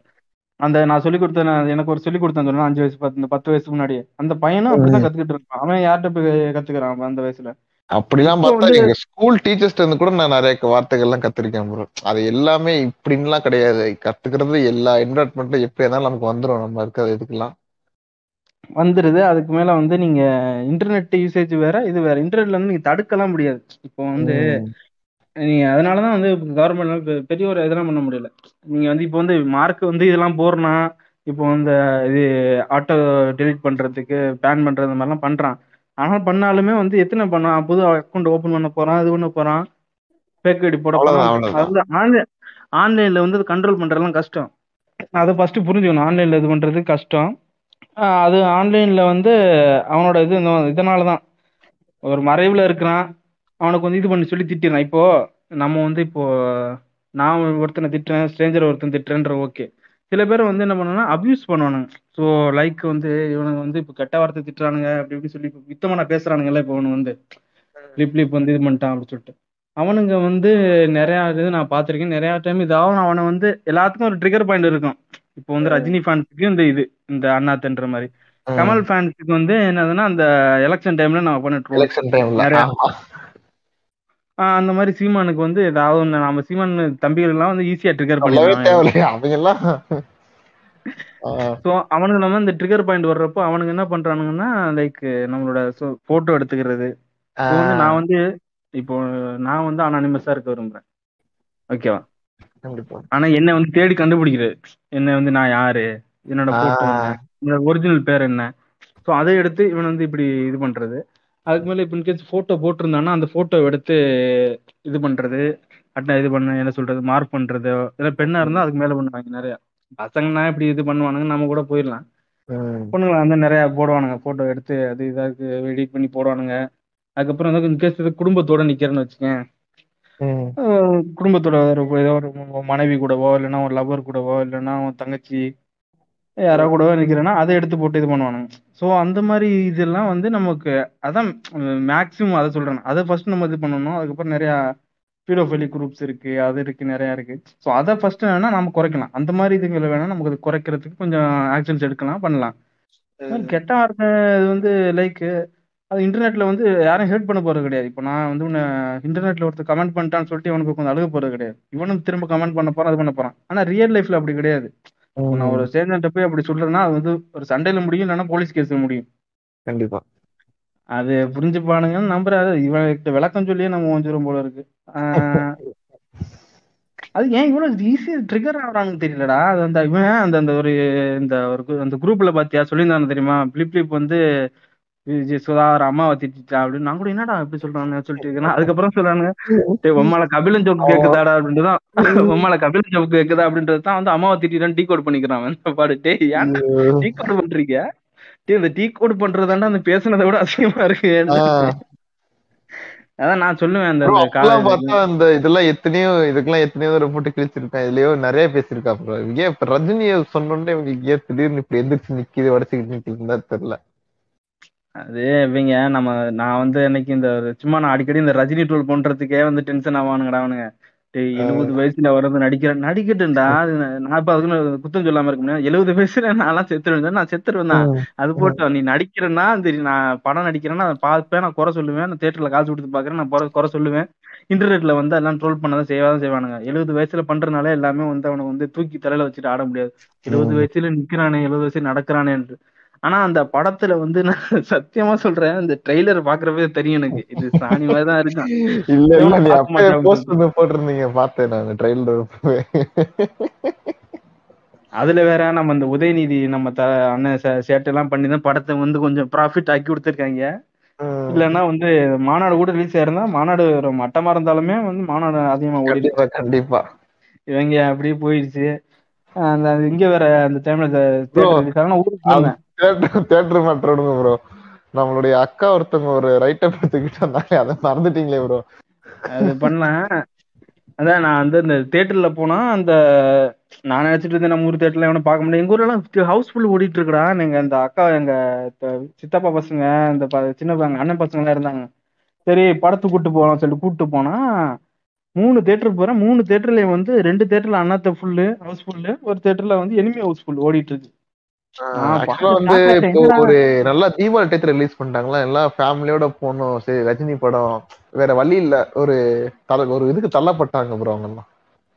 அந்த நான் சொல்லி கொடுத்த நான் எனக்கு ஒரு சொல்லி கொடுத்தேன் சொன்னா அஞ்சு வயசு பத்து பத்து வயசுக்கு முன்னாடியே. அந்த பையனும் அப்படிதான் கத்துக்கிட்டு இருப்பான் அவன் யார்கிட்ட போய் கத்துக்கிறான் அந்த வயசுல? அப்படிலாம் பார்த்தா எங்க ஸ்கூல் டீச்சர்ஸ்ட இருந்து கூட நான் நிறைய வார்த்தைகள் எல்லாம் கத்திருக்கேன் ப்ரோ அது எல்லாமே இப்படின்லாம் கிடையாது. கத்துக்கிறது எல்லா என்வரன்மெண்ட்ல எப்படி இருந்தாலும் நமக்கு வந்துரும். நம்ம இருக்கிற இதுக்கெல்லாம். வந்துருது. அதுக்கு மேல வந்து நீங்க இன்டர்நெட் யூசேஜ் வேற இது வேற. இன்டர்நெட்ல வந்து நீங்க தடுக்கலாம் முடியாது. இப்போ வந்து உம் நீங்க அதனாலதான் வந்து கவர்மெண்ட் பெரிய ஒரு இதெல்லாம் பண்ண முடியல. நீங்க வந்து இப்போ வந்து மார்க் வந்து இதெல்லாம் போடுறனா இப்போ இந்த இது ஆட்டோ டெலிட் பண்றதுக்கு பேன் பண்றது இந்த மாதிரிலாம் பண்றான். ஆனால் பண்ணாலுமே வந்து எத்தனை பண்ணான் புது அக்கௌண்ட் ஓபன் பண்ண போறான் இது பண்ண போறான் ஃபேக் ஐடி போட அவ்வளவுதான் அது ஆன்லைன் ஆன்லைன்ல வந்து கண்ட்ரோல் பண்றதெல்லாம் கஷ்டம். அதை ஃபர்ஸ்ட் புரிஞ்சுக்கணும். ஆன்லைன்ல இது பண்றது கஷ்டம். அது ஆன்லைன்ல வந்து அவனோட இது இந்த- இதனாலதான். ஒரு மறைவுல இருக்கிறான். அவனுக்கு வந்து இது பண்ணி சொல்லி திட்டிடுறான் இப்போ நம்ம வந்து இப்போ நான் ஒருத்தனை திட்டுறேன் ஸ்ட்ரேஞ்சர் ஒருத்தன் திட்டுறேன்ற ஓகே. சில பேர் வந்து என்ன பண்ணுவாங்கன்னா அபியூஸ் பண்ணுவானுங்க. ஸோ லைக் வந்து இவனுங்க வந்து இப்போ கெட்ட வார்த்தை திட்டுறானுங்க அப்படி இப்படி சொல்லி இப்போ வித்தமான பேசுறானுங்கல்ல இப்போ அவனு வந்து. லிப் லிப் வந்து இது பண்ணிட்டான் அப்படின்னு சொல்லிட்டு. அவனுங்க வந்து நிறைய இது நான் பார்த்திருக்கேன். நிறைய டைம் இதாகும் அவனை வந்து எல்லாத்துக்கும் ஒரு ட்ரிகர் பாயிண்ட் இருக்கும். இப்போ வந்து ரஜினி ஃபேன்ஸுக்கு இந்த இது இந்த அண்ணாத்தன்ற மாதிரி. கமல் ஃபேன்ஸுக்கு வந்து என்னதுன்னா அந்த எலெக்ஷன் டைம்ல நான் பண்ணிட்டு நிறைய அந்த மாதிரி சீமானுக்கு வந்து ஏதாவது நம்ம சீமான் தம்பிகள் எல்லாம் வந்து ஈஸியா ட்ரிகர் பண்ணிடுவாங்க. ஸோ அவனுக்கு நம்ம இந்த ட்ரிகர் பாயிண்ட் வர்றப்போ அவனுக்கு என்ன பண்றானுங்கன்னா லைக் நம்மளோட போட்டோ எடுத்துக்கிறது. நான் வந்து இப்போ நான் வந்து அனானிமஸா இருக்க விரும்புறேன். ஓகேவா ஆனா என்ன வந்து தேடி கண்டுபிடிக்கிறது. என்ன வந்து நான் யாரு? என்னோட போட்டோ என்னோட ஒரிஜினல் பேர் என்ன? ஸோ அதை எடுத்து இவன் வந்து இப்படி இது பண்றது. அதுக்கு மேல இப்போ இன்கேஸ் போட்டோ போட்டிருந்தான்னா அந்த போட்டோ எடுத்து இது பண்றது அட்டை இது பண்ண என்ன சொல்றது மார்க் பண்றது இல்லை பெண்ணா இருந்தா அதுக்கு மேல பண்ணுவாங்க நிறைய. பசங்கன்னா இப்படி இது பண்ணுவானுங்க நம்ம கூட போயிடலாம். பொண்ணுங்களை வந்து நிறைய போடுவானுங்க போட்டோ எடுத்து அது இதாக்கு எடிட் பண்ணி போடுவானுங்க. அதுக்கப்புறம் வந்து இன்கேஸ் இது குடும்பத்தோட நிக்கிறேன்னு வச்சுக்கேன். குடும்பத்தோட ஒரு ஏதோ ஒரு மனைவி கூடவோ இல்லைன்னா ஒரு லவர் கூடவோ இல்லைன்னா தங்கச்சி யாரோ கூடவோ நிக்கிறேன்னா அதை எடுத்து போட்டு இது பண்ணுவானுங்க. ஸோ அந்த மாதிரி இதெல்லாம் வந்து நமக்கு அதான் மேக்ஸிமம் அதை சொல்றேன். அதை ஃபர்ஸ்ட் நம்ம இது பண்ணணும். அதுக்கப்புறம் நிறைய பீடோஃபைலி குரூப்ஸ் இருக்கு. அது இருக்கு நிறைய இருக்கு. ஸோ அதை ஃபர்ஸ்ட் வேணா நம்ம குறைக்கலாம். அந்த மாதிரி இதுங்களை வேணா நமக்கு அது குறைக்கிறதுக்கு கொஞ்சம் ஆக்ஷன்ஸ் எடுக்கலாம் பண்ணலாம். கெட்ட வார்த்தை இது வந்து லைக் அது இன்டர்நெட்ல வந்து யாரும் ஹேட் பண்ண போறது கிடையாது. இப்போ நான் வந்து உன்னை இன்டர்நெட்ல ஒருத்தர் கமெண்ட் பண்ணிட்டான்னு சொல்லிட்டு இவனுக்கு கொஞ்சம் அழுக போறது கிடையாது. இவனும் திரும்ப கமெண்ட் பண்ண போறான் அது பண்ண போறான். ஆனா ரியல் லைஃப்ல அப்படி கிடையாது. நான் ஒரு ஸ்டேஜ்மெண்ட்ட போய் அப்படி சொல்றேன்னா அது வந்து ஒரு சண்டையில முடியும் இல்லைன்னா போலீஸ் கேஸ்ல முடியும். கண்டிப்பா. அது புரிஞ்சுப்பானுங்கன்னு நம்புறாரு. இவன் விளக்கம் சொல்லியே நம்ம ஓஞ்சிரும் போல இருக்கு. அது ஏன் இவ்வளவு ஈஸியா ட்ரிகர் ஆகுறாங்கன்னு தெரியலடா. அது அந்த இவன் அந்த அந்த ஒரு இந்த ஒரு அந்த குரூப்ல பாத்தியா? சொல்லியிருந்தானு தெரியுமா? பிளிப் பிளிப் வந்து விஜய் சுதா ஒரு அம்மாவை திட்டிட்டா அப்படின்னு. நான் கூட என்னடா இப்படி சொல்றாங்க சொல்லிட்டு இருக்கேன் அதுக்கப்புறம் சொல்றானுங்க டேய் உம்மால கபிலன் ஜோக் கேக்குதாடா அப்படின்றதான் உம்மால கபிலன் ஜோக் கேக்குதா அப்படின்றது தான் வந்து அம்மாவை திட்டிட்டு டீ கோட் பண்ணிக்கிறான் அவன். இந்த பாடு. ஏன்டா ஐயோ. டீ கோட் பண்றீங்க? டேய் இந்த டீ கோட் பண்றதாண்டா அந்த பேசுனதை விட அசிங்கமா இருக்கு. அதான் நான் சொல்லுவேன் அந்த அந்த பார்த்தா அந்த இதெல்லாம் எத்தனையோ இதுக்கெல்லாம் எத்தனையோ தடவை போட்டு கிழிச்சிருக்கேன். இதுலயோ நிறைய பேசியிருக்கா ப்ரோ. ஏன் இப்ப ரஜினியை சொன்னோடனே இவங்களுக்கு ஏன் திடீர்னு இப்படி எந்திரிச்சு நிக்கிது வடச்சுக்கிட்டு நிக்குதுன்னு தான் தெரியல. அது இவங்க நம்ம நான் வந்து அன்னைக்கு இந்த சும்மா நான் அடிக்கடி இந்த ரஜினி ட்ரோல் பண்றதுக்கே வந்து டென்ஷன் ஆவானுங்கடா அவனுங்க. டேய் எழுபது வயசுல வரது நடிக்கிறேன் நடிக்கட்டும்டா. நான் இப்ப அதுக்குன்னு குத்தம் சொல்லாம இருக்க முடியாது. எழுபது வயசுல நான்லாம் செத்துருவேன். நான் செத்துருவேன் தான் அது போட்டோம். நீ நடிக்கிறேன்னா சரி நான் படம் நடிக்கிறேன்னா அதை பார்ப்பேன். நான் குறை சொல்லுவேன். நான் தேட்டர்ல காசு கொடுத்து பாக்குறேன் நான் குறை குறை சொல்லுவேன். இன்டர்நெட்ல வந்து எல்லாம் ட்ரோல் பண்ணதான் செய்வாதான் செய்வானுங்க. எழுபது வயசுல பண்றதுனால எல்லாமே வந்து அவனுக்கு வந்து தூக்கி தலையில வச்சுட்டு ஆட முடியாது. எழுபது வயசுல நிக்கிறானே எழுபது வயசுல நடக்கிறானே என்று. ஆனா அந்த படத்துல வந்து நான் சத்தியமா சொல்றேன் அந்த ட்ரெய்லர் பாக்குறப்பவே தெரியும் எனக்கு. இது சாணி மாதிரி தான் இருக்கும் இல்ல இல்ல நீ பார்க்க அப்பவே மாட்டான் போஸ்ட் வந்து போட்டிருந்தீங்க பார்த்தேன் நான் ட்ரெயிலர் அதுல வேற நம்ம இந்த உதயநிதி நம்ம த அண்ணன் சேட்டெல்லாம் பண்ணி தான் படத்தை வந்து கொஞ்சம் ப்ராஃபிட் ஆக்கி கொடுத்துருக்காங்க. இல்லைன்னா வந்து மாநாடு கூட ரிலீஸ் ஆயிருந்தா மாநாடு மட்டமா இருந்தாலுமே வந்து மாநாடு அதிகமா ஓடிடுச்சு கண்டிப்பா இவங்க அப்படியே போயிடுச்சு. அந்த இங்க வேற அந்த டைம்ல ஊருக்கு தேட்டர் தேட்டர் ப்ரோ நம்மளுடைய அக்கா ஒருத்தவங்க ஒரு ரைட்டப் எடுத்துக்கிட்டு வந்தாங்க. அதை மறந்துட்டீங்களே ப்ரோ அது பண்ணேன் அதான் நான் வந்து இந்த தேட்டர்ல போனா அந்த நான் நினைச்சிட்டு இருந்தேன் நம்ம ஊர் தேட்டர்ல எவனும் பார்க்க முடியும் எங்க ஊர்ல எல்லாம் ஹவுஸ்ஃபுல் ஓடிட்டு இருக்கடா. எங்க அந்த அக்கா எங்க சித்தப்பா பசங்க இந்த சின்ன பசங்க அண்ணன் பசங்க எல்லாம் இருந்தாங்க. சரி படத்துக்கு கூட்டு போகலாம் சொல்லிட்டு கூட்டு போனா மூணு தேட்டருக்கு போறேன். மூணு தேட்டர்லயும் வந்து ரெண்டு தேட்டர்ல அண்ணாத்த ஃபுல்லு ஹவுஸ் ஃபுல்லு ஒரு தேட்டர்ல வந்து எனிமி ஹவுஸ் ஃபுல் ஓடிட்டு இருக்கு. வந்து. இப்போ? ஒரு நல்லா தீபாவளி டயத்துல ரிலீஸ் பண்ணிட்டாங்களா? எல்லாம் ஃபேமிலியோட போகணும் சரி ரஜினி படம். வேற வழி இல்ல. ஒரு தல ஒரு இதுக்கு தள்ளப்பட்டாங்க ப்ரோ அவங்க எல்லாம்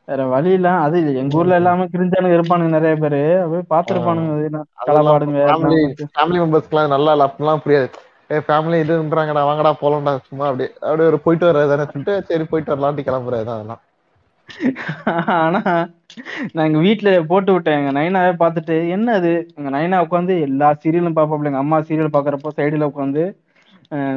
வேற வழி இல்ல. அது எங்க ஊர்ல எல்லாமே கிரிஞ்சானுங்க இருப்பானுங்க நிறைய பேரு. அப்படியே பாத்துருப்பானுங்க. களப்பாடுங்க ஃபேமிலி ஃபேமிலி மெம்பர்ஸ்க்குலாம் நல்லா அப்படிலாம் புரியாது. ஏ ஃபேமிலி இதுன்றாங்கடா வாங்கடா போலாம்டா சும்மா அப்படியே அப்படியே ஒரு போயிட்டு வர்றது தானே சொல்லிட்டு சரி போயிட்டு வரலான்ட்டு கிளம்புறது அதெல்லாம். ஆனா நான் எங்க வீட்டுல போட்டு விட்டேன். எங்க நைனாவே பார்த்துட்டு என்ன அது? எங்க நைனா உட்காந்து எல்லா சீரியலும் பாப்பாப்ல எங்க அம்மா சீரியல் பாக்குறப்போ சைடுல உட்காந்து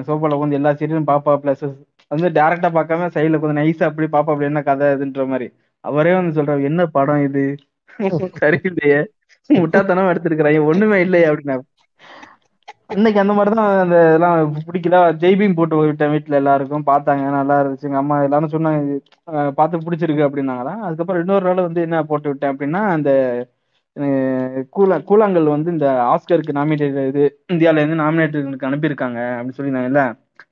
சோஃபால உட்காந்து எல்லா சீரியலும் பாப்பா பிளஸ் வந்து டேரக்டா பார்க்காம சைடுல உட்காந்து நைஸா அப்படி பாப்பாப்ல என்ன கதை இதுன்ற மாதிரி. அவரே வந்து சொல்றாரு என்ன படம் இது? சரியில்லையே. முட்டாத்தனம் எடுத்திருக்கிறாங்க ஒண்ணுமே இல்லையே அப்படின்னா இன்னைக்கு அந்த மாதிரி தான் அந்த இதெல்லாம் பிடிக்கல. ஜெய்பீம் போட்டு விட்டேன் வீட்டுல எல்லாருக்கும். பார்த்தாங்க நல்லா இருந்துச்சு. எங்க அம்மா எல்லாரும் சொன்னாங்க பார்த்து பிடிச்சிருக்கு அப்படின்னாங்களா. அதுக்கப்புறம் இன்னொரு நாள் வந்து என்ன போட்டு விட்டேன் அப்படின்னா அந்த கூலா கூழாங்கல் வந்து இந்த ஆஸ்கருக்கு நாமினேட் இது இந்தியால இருந்து நாமினேட்டுக்கு அனுப்பியிருக்காங்க அப்படின்னு சொல்லியிருந்தாங்கல்ல.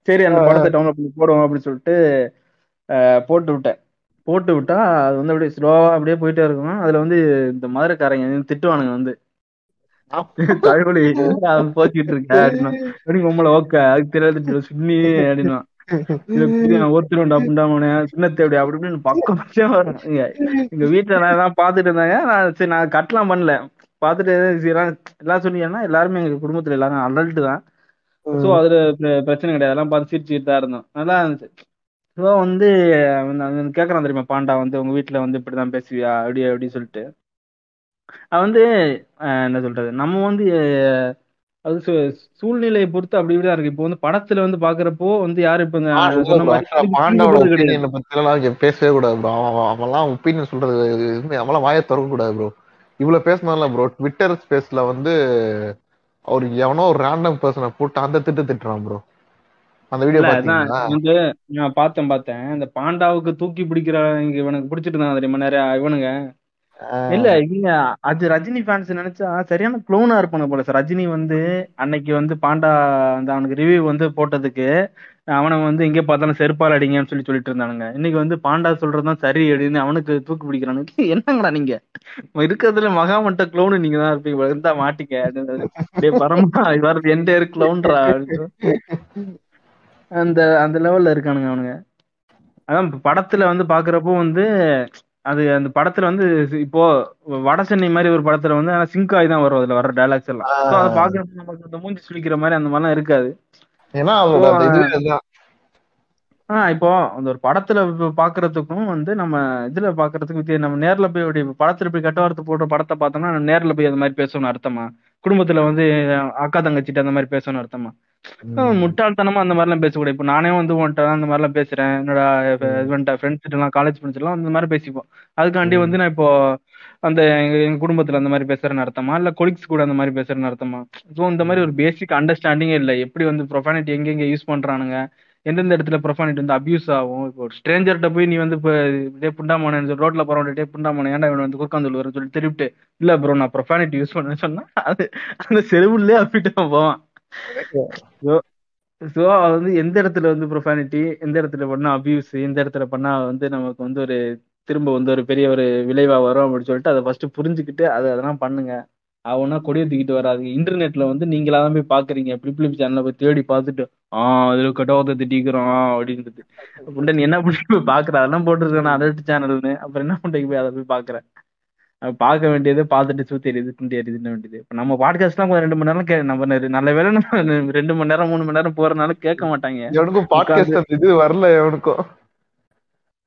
சரி அந்த படத்தை டவுன்லோட் பண்ணி போடுவோம் அப்படின்னு சொல்லிட்டு போட்டு விட்டேன். போட்டு விட்டா அது வந்து அப்படியே ஸ்லோவா அப்படியே போயிட்டே இருக்கும். அதுல வந்து இந்த மதுரைக்காரங்க திட்டுவானுங்க வந்து. தழுவலி போச்சுட்டு இருக்க அப்படின்னா. உம்மள ஓக்க அதுக்கு தெரியாது சுண்ணி அப்படின்னா. ஒருத்தருண்டா அப்படின்டாமனே சின்னத்தை அப்படி அப்படி இப்படின்னு பக்கம் இங்க எங்க வீட்டுல நான் தான் பாத்துட்டு இருந்தாங்க. நான் சரி நான் கட்டலாம் பண்ணல. பாத்துட்டு எல்லாம் எல்லாம் சொன்னீங்கன்னா எல்லாருமே எங்க குடும்பத்துல எல்லாரும் அடல்ட் தான். சோ அதுல பிர- பிரச்சனை கிடையாது. அதெல்லாம் பார்த்து சிரிச்சுட்டு தான் இருந்தோம். நல்லா இருந்துச்சு. ஸோ வந்து கேக்குறான் தெரியுமா பாண்டா வந்து உங்க வீட்டுல வந்து இப்படிதான் பேசுவியா அப்படி அப்படி சொல்லிட்டு. அவன் வந்து என்ன சொல்றது? நம்ம வந்து அது சூழ்நிலையை பொறுத்து அப்படி இப்படிதான் இருக்கு. இப்போ வந்து படத்துல வந்து பாக்குறப்போ வந்து யாரு இப்ப பாண்டாவோட பேசவே கூடாது ப்ரோ அவன் அவன்லாம் ஒப்பீனியன் சொல்றது அவன்லாம் வாயை திறக்க கூடாது ப்ரோ இவ்வளவு பேசினால ப்ரோ ட்விட்டர் ஸ்பேஸ்ல வந்து அவர் எவனோ ஒரு ரேண்டம் பர்சனை போட்டு அந்த திட்டு திட்டுறான் ப்ரோ அந்த வீடியோ வந்து நான் பார்த்தேன் பார்த்தேன். இந்த பாண்டாவுக்கு தூக்கி பிடிக்கிற இவனுக்கு பிடிச்சிட்டு இருந்தாங்க தெரியுமா நிறைய இவனுங்க. இல்ல இவங்க அது ரஜினி ஃபேன்ஸ் நினைச்சா சரியான க்ளோனா இருப்பானு போல சார் ரஜினி வந்து அன்னைக்கு வந்து பாண்டா அந்த அவனுக்கு ரிவ்யூ வந்து போட்டதுக்கு அவனை வந்து எங்கே பார்த்தாலும் செருப்பால் அடிங்கன்னு சொல்லி சொல்லிட்டு இருந்தானுங்க. இன்னைக்கு வந்து பாண்டா சொல்றதுதான் சரி அப்படின்னு அவனுக்கு தூக்கு பிடிக்கிறானுங்க. என்னங்கடா நீங்க? இருக்கிறதுல மகாமட்ட க்ளோனு நீங்க தான் இருப்பீங்க இருந்தா மாட்டிக்க. அப்படின்னு. பரமா இவர் எந்த க்ளோன்றா அந்த அந்த லெவல்ல இருக்கானுங்க அவனுங்க. அதான் படத்துல வந்து பாக்குறப்போ வந்து அது அந்த படத்துல வந்து இப்போ வட சென்னை மாதிரி ஒரு படத்துல வந்து ஆனா சிங்க் ஆகி தான் வரும் அதுல வர டைலாக்ஸ் எல்லாம். அதை பாக்குறப்ப நமக்கு இந்த மூஞ்சி சுளிக்கிற மாதிரி அந்த மாதிரிலாம் இருக்காது. அந்த. ஆஹ் இப்போ அந்த ஒரு படத்துல பாக்குறதுக்கும் வந்து நம்ம இதுல பாக்குறதுக்கும் வித்தியா நம்ம நேர்ல போய் படத்துல போய் கட்டவாரத்து போடுற படத்தை பார்த்தோம்னா நேர்ல போய் அந்த மாதிரி பேசணும்னு அர்த்தமா? குடும்பத்துல வந்து அக்கா தங்கச்சிட்ட அந்த மாதிரி பேசணும்னு அர்த்தமா. முட்டாள்தனமா அந்த மாதிரிலாம் பேசக்கூடாது இப்போ நானே வந்து உன்கிட்ட அந்த மாதிரிலாம் பேசுறேன். என்னோட. இவன்ட்ட ஃப்ரெண்ட்ஸ் எல்லாம் காலேஜ் ஃப்ரெண்ட்ஸ் எல்லாம் அந்த மாதிரி பேசிப்போம். அதுக்காண்டி. வந்து நான் இப்போ அந்த எங்க எங்க குடும்பத்துல அந்த மாதிரி பேசுறேன்னு அர்த்தமா? இல்ல கொலிக்ஸ் கூட அந்த மாதிரி பேசுறேன்னு அர்த்தமா? ஸோ இந்த மாதிரி ஒரு பேசிக் அண்டர்ஸ்டாண்டிங்கே இல்லை. எப்படி வந்து ப்ரொஃபானிட்டி எங்கெங்க யூஸ் பண்றானுங்க? எந்தெந்த இடத்துல ப்ரொஃபானிட்டி வந்து அபியூஸ் ஆகும். இப்போ ஒரு ஸ்ட்ரேஞ்சர்கிட்ட போய் நீ வந்து இப்போ டே புண்டாமோனு சொல்லி ரோட்ல போறவன் டே புண்டாமான ஏன்டா இவன் வந்து குறுக்காந்து வரும்னு சொல்லி திருப்பிட்டு இல்ல ப்ரோ நான் ப்ரொஃபானிட்டி யூஸ் பண்ணேன்னு சொன்னா அது அந்த செருவுலே அப்பிட்டு போவான். ஸோ வந்து எந்த இடத்துல வந்து ப்ரொஃபானிட்டி எந்த இடத்துல பண்ணா அபியூஸ் எந்த இடத்துல பண்ணா வந்து நமக்கு வந்து ஒரு திரும்ப வந்து ஒரு பெரிய ஒரு விளைவா வரும் அப்படின்னு சொல்லிட்டு அதை ஃபர்ஸ்ட் புரிஞ்சுக்கிட்டு அதை அதெல்லாம் பண்ணுங்க. அவனா கொடியை தூக்கிட்டு வராது. இன்டர்நெட்ல வந்து நீங்களா தான் போய் பாக்குறீங்க. பிளிப் சேனல்ல போய் தேடி பார்த்துட்டு ஆஹ் அதுல கட்டோத திட்டிக்கிறோம் அப்படின்றது. நீ என்ன பண்ணி போய் பாக்குற? அதெல்லாம் போட்டுருக்கேன் அடல்ட் சேனல்னு அப்புறம் என்ன பண்ணிட்டு போய் அதை போய் பாக்குறேன் பார்க்க வேண்டியது பார்த்துட்டு சுத்தி எரியுது குண்டி எரியுதுன்னு வேண்டியது? இப்போ நம்ம பாட்காஸ்ட்லாம் கொஞ்சம் ரெண்டு மணி நேரம் கே நம்ம நல்ல வேளை நம்ம ரெண்டு மணி நேரம் மூணு மணி நேரம் போறதுனால கேட்க மாட்டாங்க. எவனுக்கும் பாட்காஸ்ட் இது வரல எவனுக்கும்.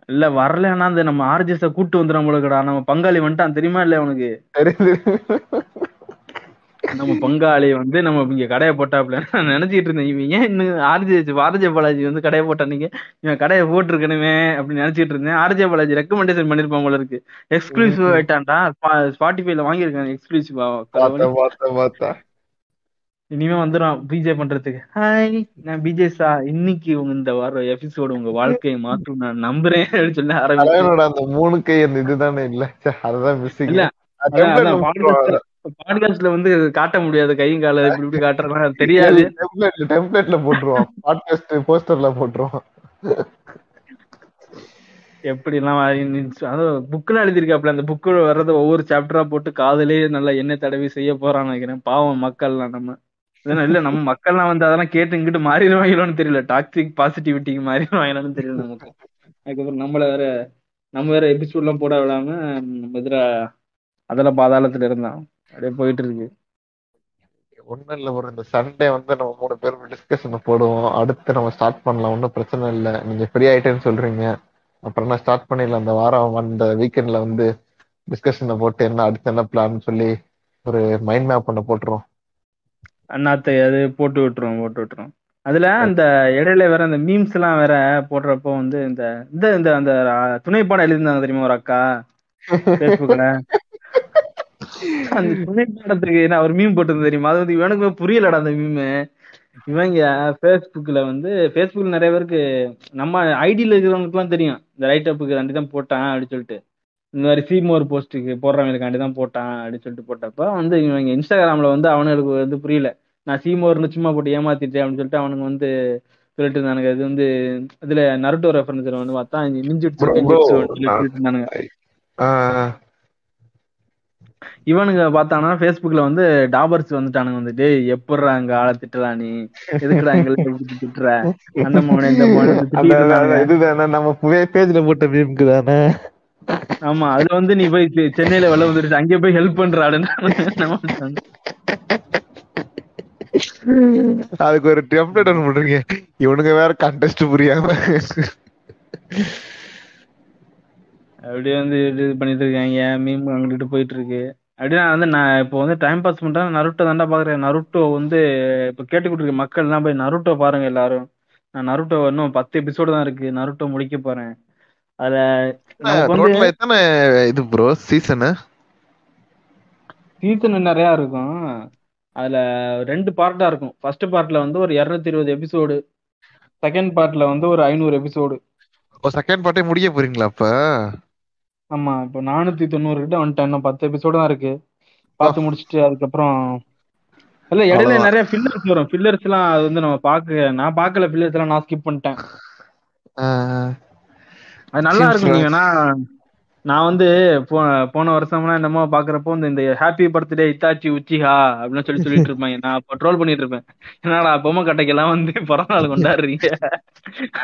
இல்ல வரலன்னா அந்த நம்ம ஆர்ஜிஎஸ் கூட்டு வந்துடும் நம்மளுக்குடா நம்ம பங்காளி வந்துட்டான். தெரியுமா இல்ல உனக்கு? நம்ம பங்காளி வந்து நம்ம இங்க கடையை போட்டாப்ல நான் நினைச்சிட்டு இருந்தேன் ஏன் இன்னும் ஆர்ஜே ஆர்ஜே பாலாஜி வந்து கடையை போட்டானீங்க இவன் கடையை போட்டிருக்கணுமே அப்படின்னு நினைச்சிட்டு இருந்தேன். ஆர்ஜே பாலாஜி ரெக்கமெண்டேஷன் பண்ணிருப்பான் போல இருக்கு. எக்ஸ்க்ளூசிவ். ஆயிட்டான்டா. ஸ்பாட்டிஃபைல வாங்கியிருக்காங்க எக்ஸ்க்ளூசிவா இனிமே வந்துடும் பிஜே பண்றதுக்கு. ஹாய் நான் பிஜே சா இன்னைக்கு உங்க இந்த வார எபிசோடு உங்க வாழ்க்கையை மாற்றும் நான் நம்புறேன் அப்படின்னு சொல்லி ஆரம்பிச்சு தலைவனோட அந்த மூணு கை அந்த இதுதானே இல்ல? அதுதான் மிஸ்ஸிங் இல்ல பாட்காஸ்ட்ல வந்து காட்ட முடியாது கையும் கால இப்படி இப்படி காட்டுறதுலாம் அது தெரியாது. டெம்ப்ளேட்ல டெம்ப்ளேட்ல போட்டுருவான் பாட்காஸ்ட் போஸ்டர்ல போட்டுருவான் எப்படி எல்லாம் அதாவது புக்ல எழுதியிருக்காப்ல அந்த புக்கு வர்றத ஒவ்வொரு சாப்டரா போட்டு காதலே நல்லா எண்ணெய் தடவி செய்ய போறான்னு நினைக்கிறேன். பாவம் மக்கள்லாம் நம்ம. இல்ல நம்ம மக்கள்லாம் வந்து அதெல்லாம் கேட்டு இங்கிட்டு மாறிடுவாங்களோன்னு தெரியல. டாக்ஸிக் பாசிட்டிவிட்டிக்கு மாறிடுவாங்களோன்னு தெரியல நமக்கு. அதுக்கப்புறம் நம்மள வேற நம்ம வேற எபிசோட் எல்லாம் போட விடாம நம்ம இதுல அதெல்லாம் பாதாளத்துல இருந்தான் அப்படியே போயிட்டு இருக்கு ஒண்ணும் இல்ல ஒரு இந்த சண்டே வந்து நம்ம மூணு பேரும் டிஸ்கஷன் போடுவோம். அடுத்து நம்ம ஸ்டார்ட் பண்ணலாம். ஒன்றும் பிரச்சனை இல்லை. நீங்க ஃப்ரீ ஆயிட்டேன்னு சொல்றீங்க. அப்புறம் நான் ஸ்டார்ட் பண்ணிடலாம். அந்த வாரம் அந்த வீக்கெண்ட்ல வந்து டிஸ்கஷனை போட்டு என்ன அடுத்து என்ன பிளான் சொல்லி ஒரு மைண்ட் மேப் பண்ண போட்டுருவோம். அண்ணாத்தை அது போட்டு விட்டுரும் போட்டு விட்டுரும் அதுல அந்த இடையில வேற அந்த மீம்ஸ் எல்லாம் வேற போடுறப்போ வந்து இந்த இந்த இந்த அந்த துணை பாடம் எழுதிருந்தாங்க தெரியுமா ஒரு அக்கா? அந்த துணை பாடத்துக்கு நான் ஒரு மீம் போட்டிருந்தேன் தெரியுமா? அது வந்து இவனுக்குமே புரியலடா அந்த மீம் இவங்க ஃபேஸ்புக்ல வந்து ஃபேஸ்புக்ல நிறைய பேருக்கு நம்ம ஐடியில இருக்கிறவங்களுக்குலாம் தெரியும். இந்த ரைட் அப்புக்கு ரெண்டு தான் போட்டான் அப்படின்னு சொல்லிட்டு. இந்த மாதிரி சீமோர் போஸ்ட்டுக்கு போடுறவங்களுக்காண்டி தான் போட்டான் அப்படின்னு சொல்லிட்டு போட்டப்ப வந்து இவங்க இன்ஸ்டாகிராம்ல வந்து அவனுக்கு வந்து புரியல. நான் சீமோர்னு சும்மா போட்டு ஏமாத்திட்டேன் அப்படின்னு சொல்லிட்டு அவனுக்கு வந்து சொல்லிட்டு இருந்தானுங்க. இது வந்து இதுல நருட்டோ ரெஃபரன்ஸ்ல வந்து பார்த்தா சொல்லி சொல்லிட்டு இருந்தானுங்க. இவனுங்க பார்த்தானா ஃபேஸ்புக்ல வந்து டாபர்ஸ் வந்துட்டானுங்க வந்து டேய் எப்படிடா அங்க ஆளை திட்டுறா நீ? எதுக்குடா எங்களை திட்டுற? அந்த மோனே இந்த மோனே. இதுதானே நம்ம பேஜ்ல போட்ட மீம்க்கு தானே. ஆமா அதுல வந்து நீ போய் சென்னையில வெள்ள வந்துருச்சு அங்கே போய் ஹெல்ப் பண்றாடுன்னு அதுக்கு ஒரு டெம்ப்ளேட் ஒன்று போட்டிருக்கீங்க இவனுங்க வேற கண்டெஸ்ட் புரியாம. அப்படியே வந்து இது பண்ணிட்டு இருக்காங்க மீம் அங்கிட்டு போயிட்டு இருக்கு. அப்படியே நான் வந்து நான் இப்போ வந்து டைம் பாஸ் பண்றேன். நருட்டோ தாண்டா பாக்குறேன். நருட்டோ வந்து இப்போ கேட்டுக்கிட்டு இருக்க மக்கள் எல்லாம் போய் நருட்டோ பாருங்க எல்லாரும். நான் நருட்டோ இன்னும் பத்து எபிசோடு தான் இருக்கு. நருட்டோ முடிக்க போறேன். அதுல நமக்கு எத்தனை இது ப்ரோ சீசனு சீசன் நிறைய இருக்கும். அதுல ரெண்டு பார்ட்டா இருக்கும். ஃபர்ஸ்ட் பார்ட்ல வந்து ஒரு இருநூத்தி இருபது எபிசோடு செகண்ட் பார்ட்ல வந்து ஒரு ஐநூறு எபிசோடு ஓ செகண்ட் பார்ட்டே முடிய போறீங்களா அப்ப? ஆமா இப்போ நானூத்தி தொண்ணூறு கிட்ட வந்துட்டேன். இன்னும் பத்து எபிசோடு தான் இருக்கு. பார்த்து முடிச்சுட்டு அதுக்கப்புறம் இல்ல இடையில. நிறைய ஃபில்லர்ஸ் வரும். ஃபில்லர்ஸ் எல்லாம் அது வந்து நம்ம பாக்க நான் பார்க்கல ஃபில்லர்ஸ் எல்லாம் நான் ஸ்கிப் பண்ணிட்டேன். அது நல்லா இருக்கும் நீங்க நான் வந்து போன வருஷம்லாம் என்னமோ பாக்குறப்போ இந்த இந்த ஹாப்பி பர்த்டே இத்தாச்சி உச்சிஹா அப்படின்னு சொல்லி சொல்லிட்டு இருப்பாங்க. நான் அப்ப ட்ரோல் பண்ணிட்டு இருப்பேன். என்னடா பொம்மை கட்டைக்கெல்லாம் வந்து பிறந்த நாள் கொண்டாடுறீங்க?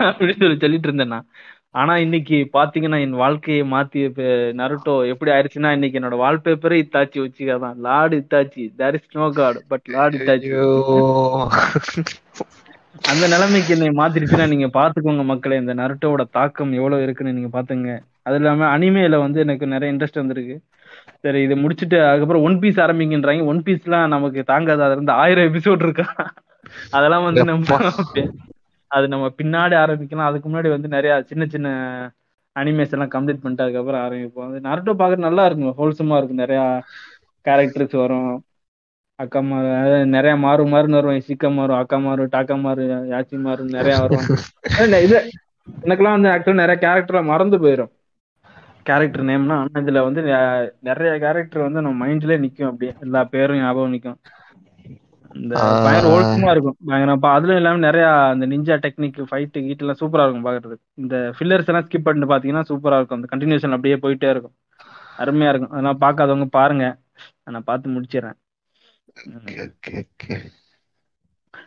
அப்படின்னு சொல்லி சொல்லிட்டு இருந்தேன் நான். ஆனா இன்னைக்கு பாத்தீங்கன்னா என் வாழ்க்கையை மாத்தி நருட்டோ எப்படி ஆயிடுச்சுன்னா இன்னைக்கு என்னோட வால்பேப்பரே இத்தாச்சி உச்சிகா தான் lord Itachi there is no god but lord Itachi. அந்த நிலைமைக்கு என்னை மாத்திருச்சுன்னா நீங்க பாத்துக்கோங்க மக்களே இந்த நருட்டோவோட தாக்கம் எவ்வளவு இருக்குன்னு நீங்க பாத்துங்க அது இல்லாம அனிமேல வந்து எனக்கு நிறைய இன்ட்ரெஸ்ட் வந்திருக்கு. சரி இதை முடிச்சுட்டு அதுக்கப்புறம் ஒன் பீஸ் ஆரம்பிக்கின்றாங்க. ஒன் பீஸ்லாம் நமக்கு தாங்காது. அதுல இருந்து ஆயிரம் எபிசோட் இருக்கா? அதெல்லாம் வந்து நம்ம அது நம்ம பின்னாடி ஆரம்பிக்கலாம். அதுக்கு முன்னாடி வந்து நிறைய சின்ன சின்ன அனிமேஸ் எல்லாம் கம்ப்ளீட் பண்ணிட்டு அதுக்கப்புறம் ஆரம்பிப்போம். அது நரட்டோ பாக்குறது நல்லா இருக்கும். ஹோல்சமா இருக்கும். நிறைய கேரக்டர்ஸ் வரும். அக்கா மாறு நிறைய மாறு மாறுன்னு வரும். சிக்கா மாறு அக்கா மாறு டாக்கா மாறு யாச்சி மாறு நிறைய வரும் இது எனக்கெல்லாம் வந்து ஆக்சுவலாக நிறைய கேரக்டர் மறந்து போயிடும் கேரக்டர் நேம்னா ஆனால் இதுல வந்து நிறைய கேரக்டர் வந்து நம்ம மைண்ட்லயே நிக்கும் அப்படியே. எல்லா பேரும் ஞாபகம் நிக்கும். இந்த. பயங்கர ஹோல்சமா இருக்கும். பயங்கரம் பா- அதுலயும் இல்லாம நிறைய இந்த நிஞ்சா டெக்னிக் ஃபைட் கீட் எல்லாம் சூப்பரா இருக்கும் பாக்குறதுக்கு. இந்த ஃபில்லர்ஸ் எல்லாம் ஸ்கிப் பண்ணிட்டு பாத்தீங்கன்னா சூப்பரா இருக்கும். அந்த கண்டினியூஷன் அப்படியே போயிட்டே இருக்கும். அருமையா இருக்கும். அதெல்லாம் பார்க்காதவங்க பாருங்க. நான் பார்த்து முடிச்சிடுறேன்.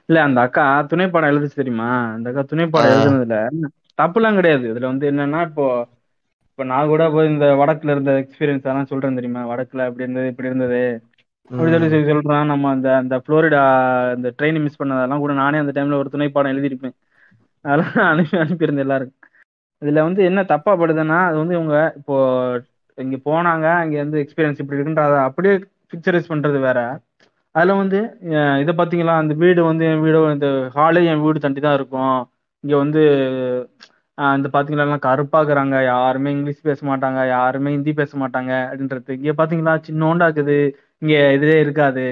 இல்ல அந்த அக்கா துணைப்பாடம் எழுதுச்சு தெரியுமா? அந்த அக்கா துணைப்பாடம் ஆ. எழுதுனதுல தப்புலாம் கிடையாது. இதுல வந்து என்னன்னா இப்போ இப்ப நான் கூட போய் இந்த வடக்குல இருந்த எக்ஸ்பீரியன்ஸ் எல்லாம் சொல்றேன் தெரியுமா? வடக்குல அப்படி இருந்தது இப்படி இருந்தது. அப்படி சொல்லி சொல்லி சொல்றான் நம்ம அந்த அந்த புளோரிடா இந்த ட்ரெயின் மிஸ் பண்ணதெல்லாம் கூட நானே அந்த டைம்ல ஒரு துணைப்பாடம் எழுதியிருப்பேன். அதெல்லாம் அனுப்பி அனுப்பியிருந்தேன் எல்லாருக்கும். இதுல வந்து என்ன தப்பா படுதுன்னா அது வந்து இவங்க இப்போ இங்க போனாங்க அங்க வந்து எக்ஸ்பீரியன்ஸ் இப்படி இருக்குன்ற அதை அப்படியே பிக்சரைஸ் பண்றது வேற. அதுல வந்து இதை பாத்தீங்களா அந்த வீடு வந்து என் வீடு இந்த ஹாலே என் வீடு தண்டி தான் இருக்கும். இங்க வந்து இந்த பாத்தீங்களா எல்லாம் கருப்பாக்குறாங்க. யாருமே இங்கிலீஷ் பேச மாட்டாங்க யாருமே ஹிந்தி பேச மாட்டாங்க அப்படின்றது. இங்க பாத்தீங்களா சின்னோண்டா இருக்குது இங்க இதுவே இருக்காது.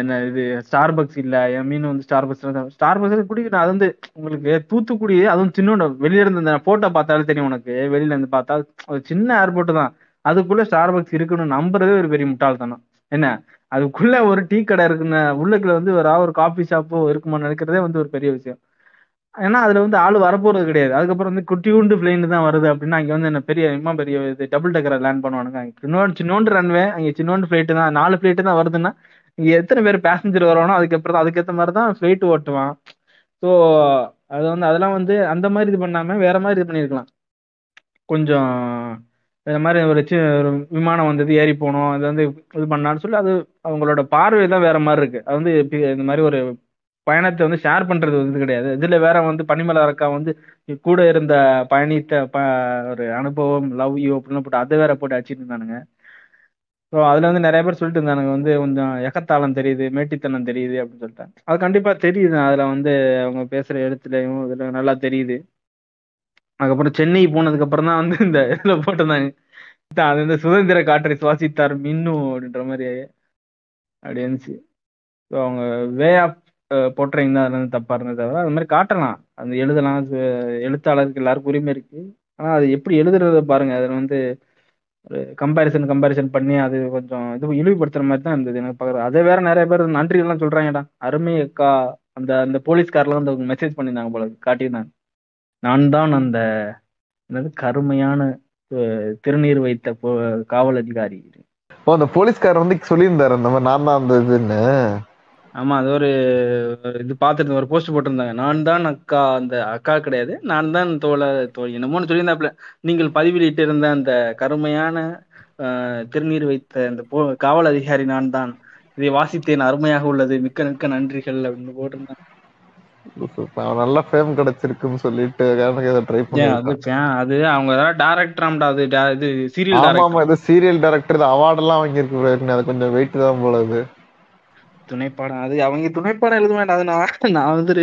என்ன இது ஸ்டார் பக்ஸ் இல்ல என் மீன் வந்து ஸ்டார் பக்ஸ் ஸ்டார் பக்ஸ் குடிக்கணும் அது வந்து உங்களுக்கு தூத்துக்குடி அதுவும் சின்ன வெளியில இருந்து இந்த போட்டோ பார்த்தாலே தெரியும் உனக்கு. வெளியில இருந்து பார்த்தா ஒரு சின்ன ஏர்போர்ட் தான். அதுக்குள்ள ஸ்டார் பக்ஸ் இருக்குன்னு நம்புறதே ஒரு பெரிய முட்டாள்தனம். என்ன? அதுக்குள்ள ஒரு டீ கடை இருக்குன்னு உள்ளுக்குள்ள வந்து ஒரு ஒரு காஃபி ஷாப்போ இருக்குமான்னு நினைக்கிறதே வந்து ஒரு பெரிய விஷயம். ஏன்னா அதுல வந்து ஆள் வரப்போறது கிடையாது. அதுக்கப்புறம் வந்து குட்டியூண்டு பிளைன் தான் வருது அப்படின்னா அங்க வந்து என்ன பெரிய இம்மா பெரிய இது டபுள் டக்கரை லேண்ட் பண்ணுவானுங்க. அங்க சின்னோண்டு சின்னோண்டு ரன்வே அங்க சின்னோண்டு ஃபிளைட் தான். நாலு ஃபிளைட் தான் வருதுன்னா இங்க எத்தனை பேர் பேசஞ்சர் வரானோ அதுக்கப்புறம் அதுக்கேற்ற மாதிரி தான் ஃபிளைட் ஓட்டுவான். ஸோ அது வந்து அதெல்லாம் வந்து அந்த மாதிரி இது பண்ணாம வேற மாதிரி இது பண்ணியிருக்கலாம். கொஞ்சம் இந்த மாதிரி ஒரு சி ஒரு விமானம் வந்தது ஏறி போனோம் அது வந்து இது பண்ணான்னு சொல்லி அது அவங்களோட பார்வை தான் வேற மாதிரி இருக்கு. அது வந்து இந்த மாதிரி ஒரு பயணத்தை வந்து ஷேர் பண்றது வந்து கிடையாது. இதுல வேற வந்து பனிமலை அக்கா வந்து கூட இருந்த பயணித்த ப ஒரு அனுபவம் லவ் யூ அப்படின்னு போட்டு அதை வேற போட்டு அடிச்சிட்டு இருந்தானுங்க. ஸோ அதுல வந்து நிறைய பேர் சொல்லிட்டு இருந்தானுங்க. வந்து கொஞ்சம் எகத்தாளம் தெரியுது மேட்டித்தனம் தெரியுது அப்படின்னு சொல்லிட்டேன் அது கண்டிப்பா தெரியுது அதுல வந்து அவங்க பேசுற எழுத்துலையும் இதுல நல்லா தெரியுது. அதுக்கப்புறம் சென்னை போனதுக்கு அப்புறம் தான் வந்து இந்த இதுல போட்டிருந்தாங்க. அது இந்த சுதந்திர காற்றை சுவாசித்தார் மின்னு அப்படின்ற மாதிரி அப்படி இருந்துச்சு. ஸோ அவங்க வே ஆஃப் போட்டுறீங்க தான் அதுல வந்து தப்பா இருந்தது தவிர அது மாதிரி காட்டலாம். அந்த எழுதலாம். அது எழுத்தாளருக்கு எல்லாருக்கும் உரிமை இருக்கு. ஆனா அது எப்படி எழுதுறத பாருங்க. அதுல வந்து ஒரு கம்பாரிசன் கம்பாரிசன் பண்ணி அது கொஞ்சம் இது இழிவுபடுத்துற மாதிரி தான் இருந்தது. எனக்கு பார்க்குறது அதை வேற நிறைய பேர் நன்றி எல்லாம் சொல்றாங்கடா. அருமை அக்கா அந்த அந்த போலீஸ்காரில் வந்து மெசேஜ் பண்ணியிருந்தாங்க போல. காட்டியிருந்தாங்க. நான் தான் அந்த என்னது கருமையான திருநீர் வைத்த காவல் அதிகாரி. ஓ அந்த போலீஸ்காரர் வந்து சொல்லியிருந்தாரு அந்த மாதிரி நான் தான் அந்த இதுன்னு. ஆமா அது ஒரு இது பார்த்துட்டு ஒரு போஸ்ட் போட்டிருந்தாங்க. நான் தான் அக்கா அந்த அக்கா கிடையாது. நான் தான் தோழ தோழி என்னமோன்னு சொல்லியிருந்தாப்புல. நீங்கள் பதிவிலிட்டு இருந்த அந்த கருமையான திருநீர் வைத்த அந்த போ காவல் அதிகாரி நான் தான். இதை வாசித்தேன். அருமையாக உள்ளது. மிக்க மிக்க நன்றிகள் அப்படின்னு போட்டிருந்தாங்க. அவன் நல்ல ஃபேம் கிடைச்சிருக்குன்னு சொல்லிட்டு ட்ரை ஏன் அது அது அவங்க ஏதாவது டேரக்டராம்டா அது இது சீரியல் ஆமா இது சீரியல் டைரக்டர் இது அவார்ட் எல்லாம். அது கொஞ்சம் வெயிட் தான் போல இது துணைப்பாடம். அது அவங்க துணைப்பாடம் எழுத வேண்டாம். அது நான் நான் வந்து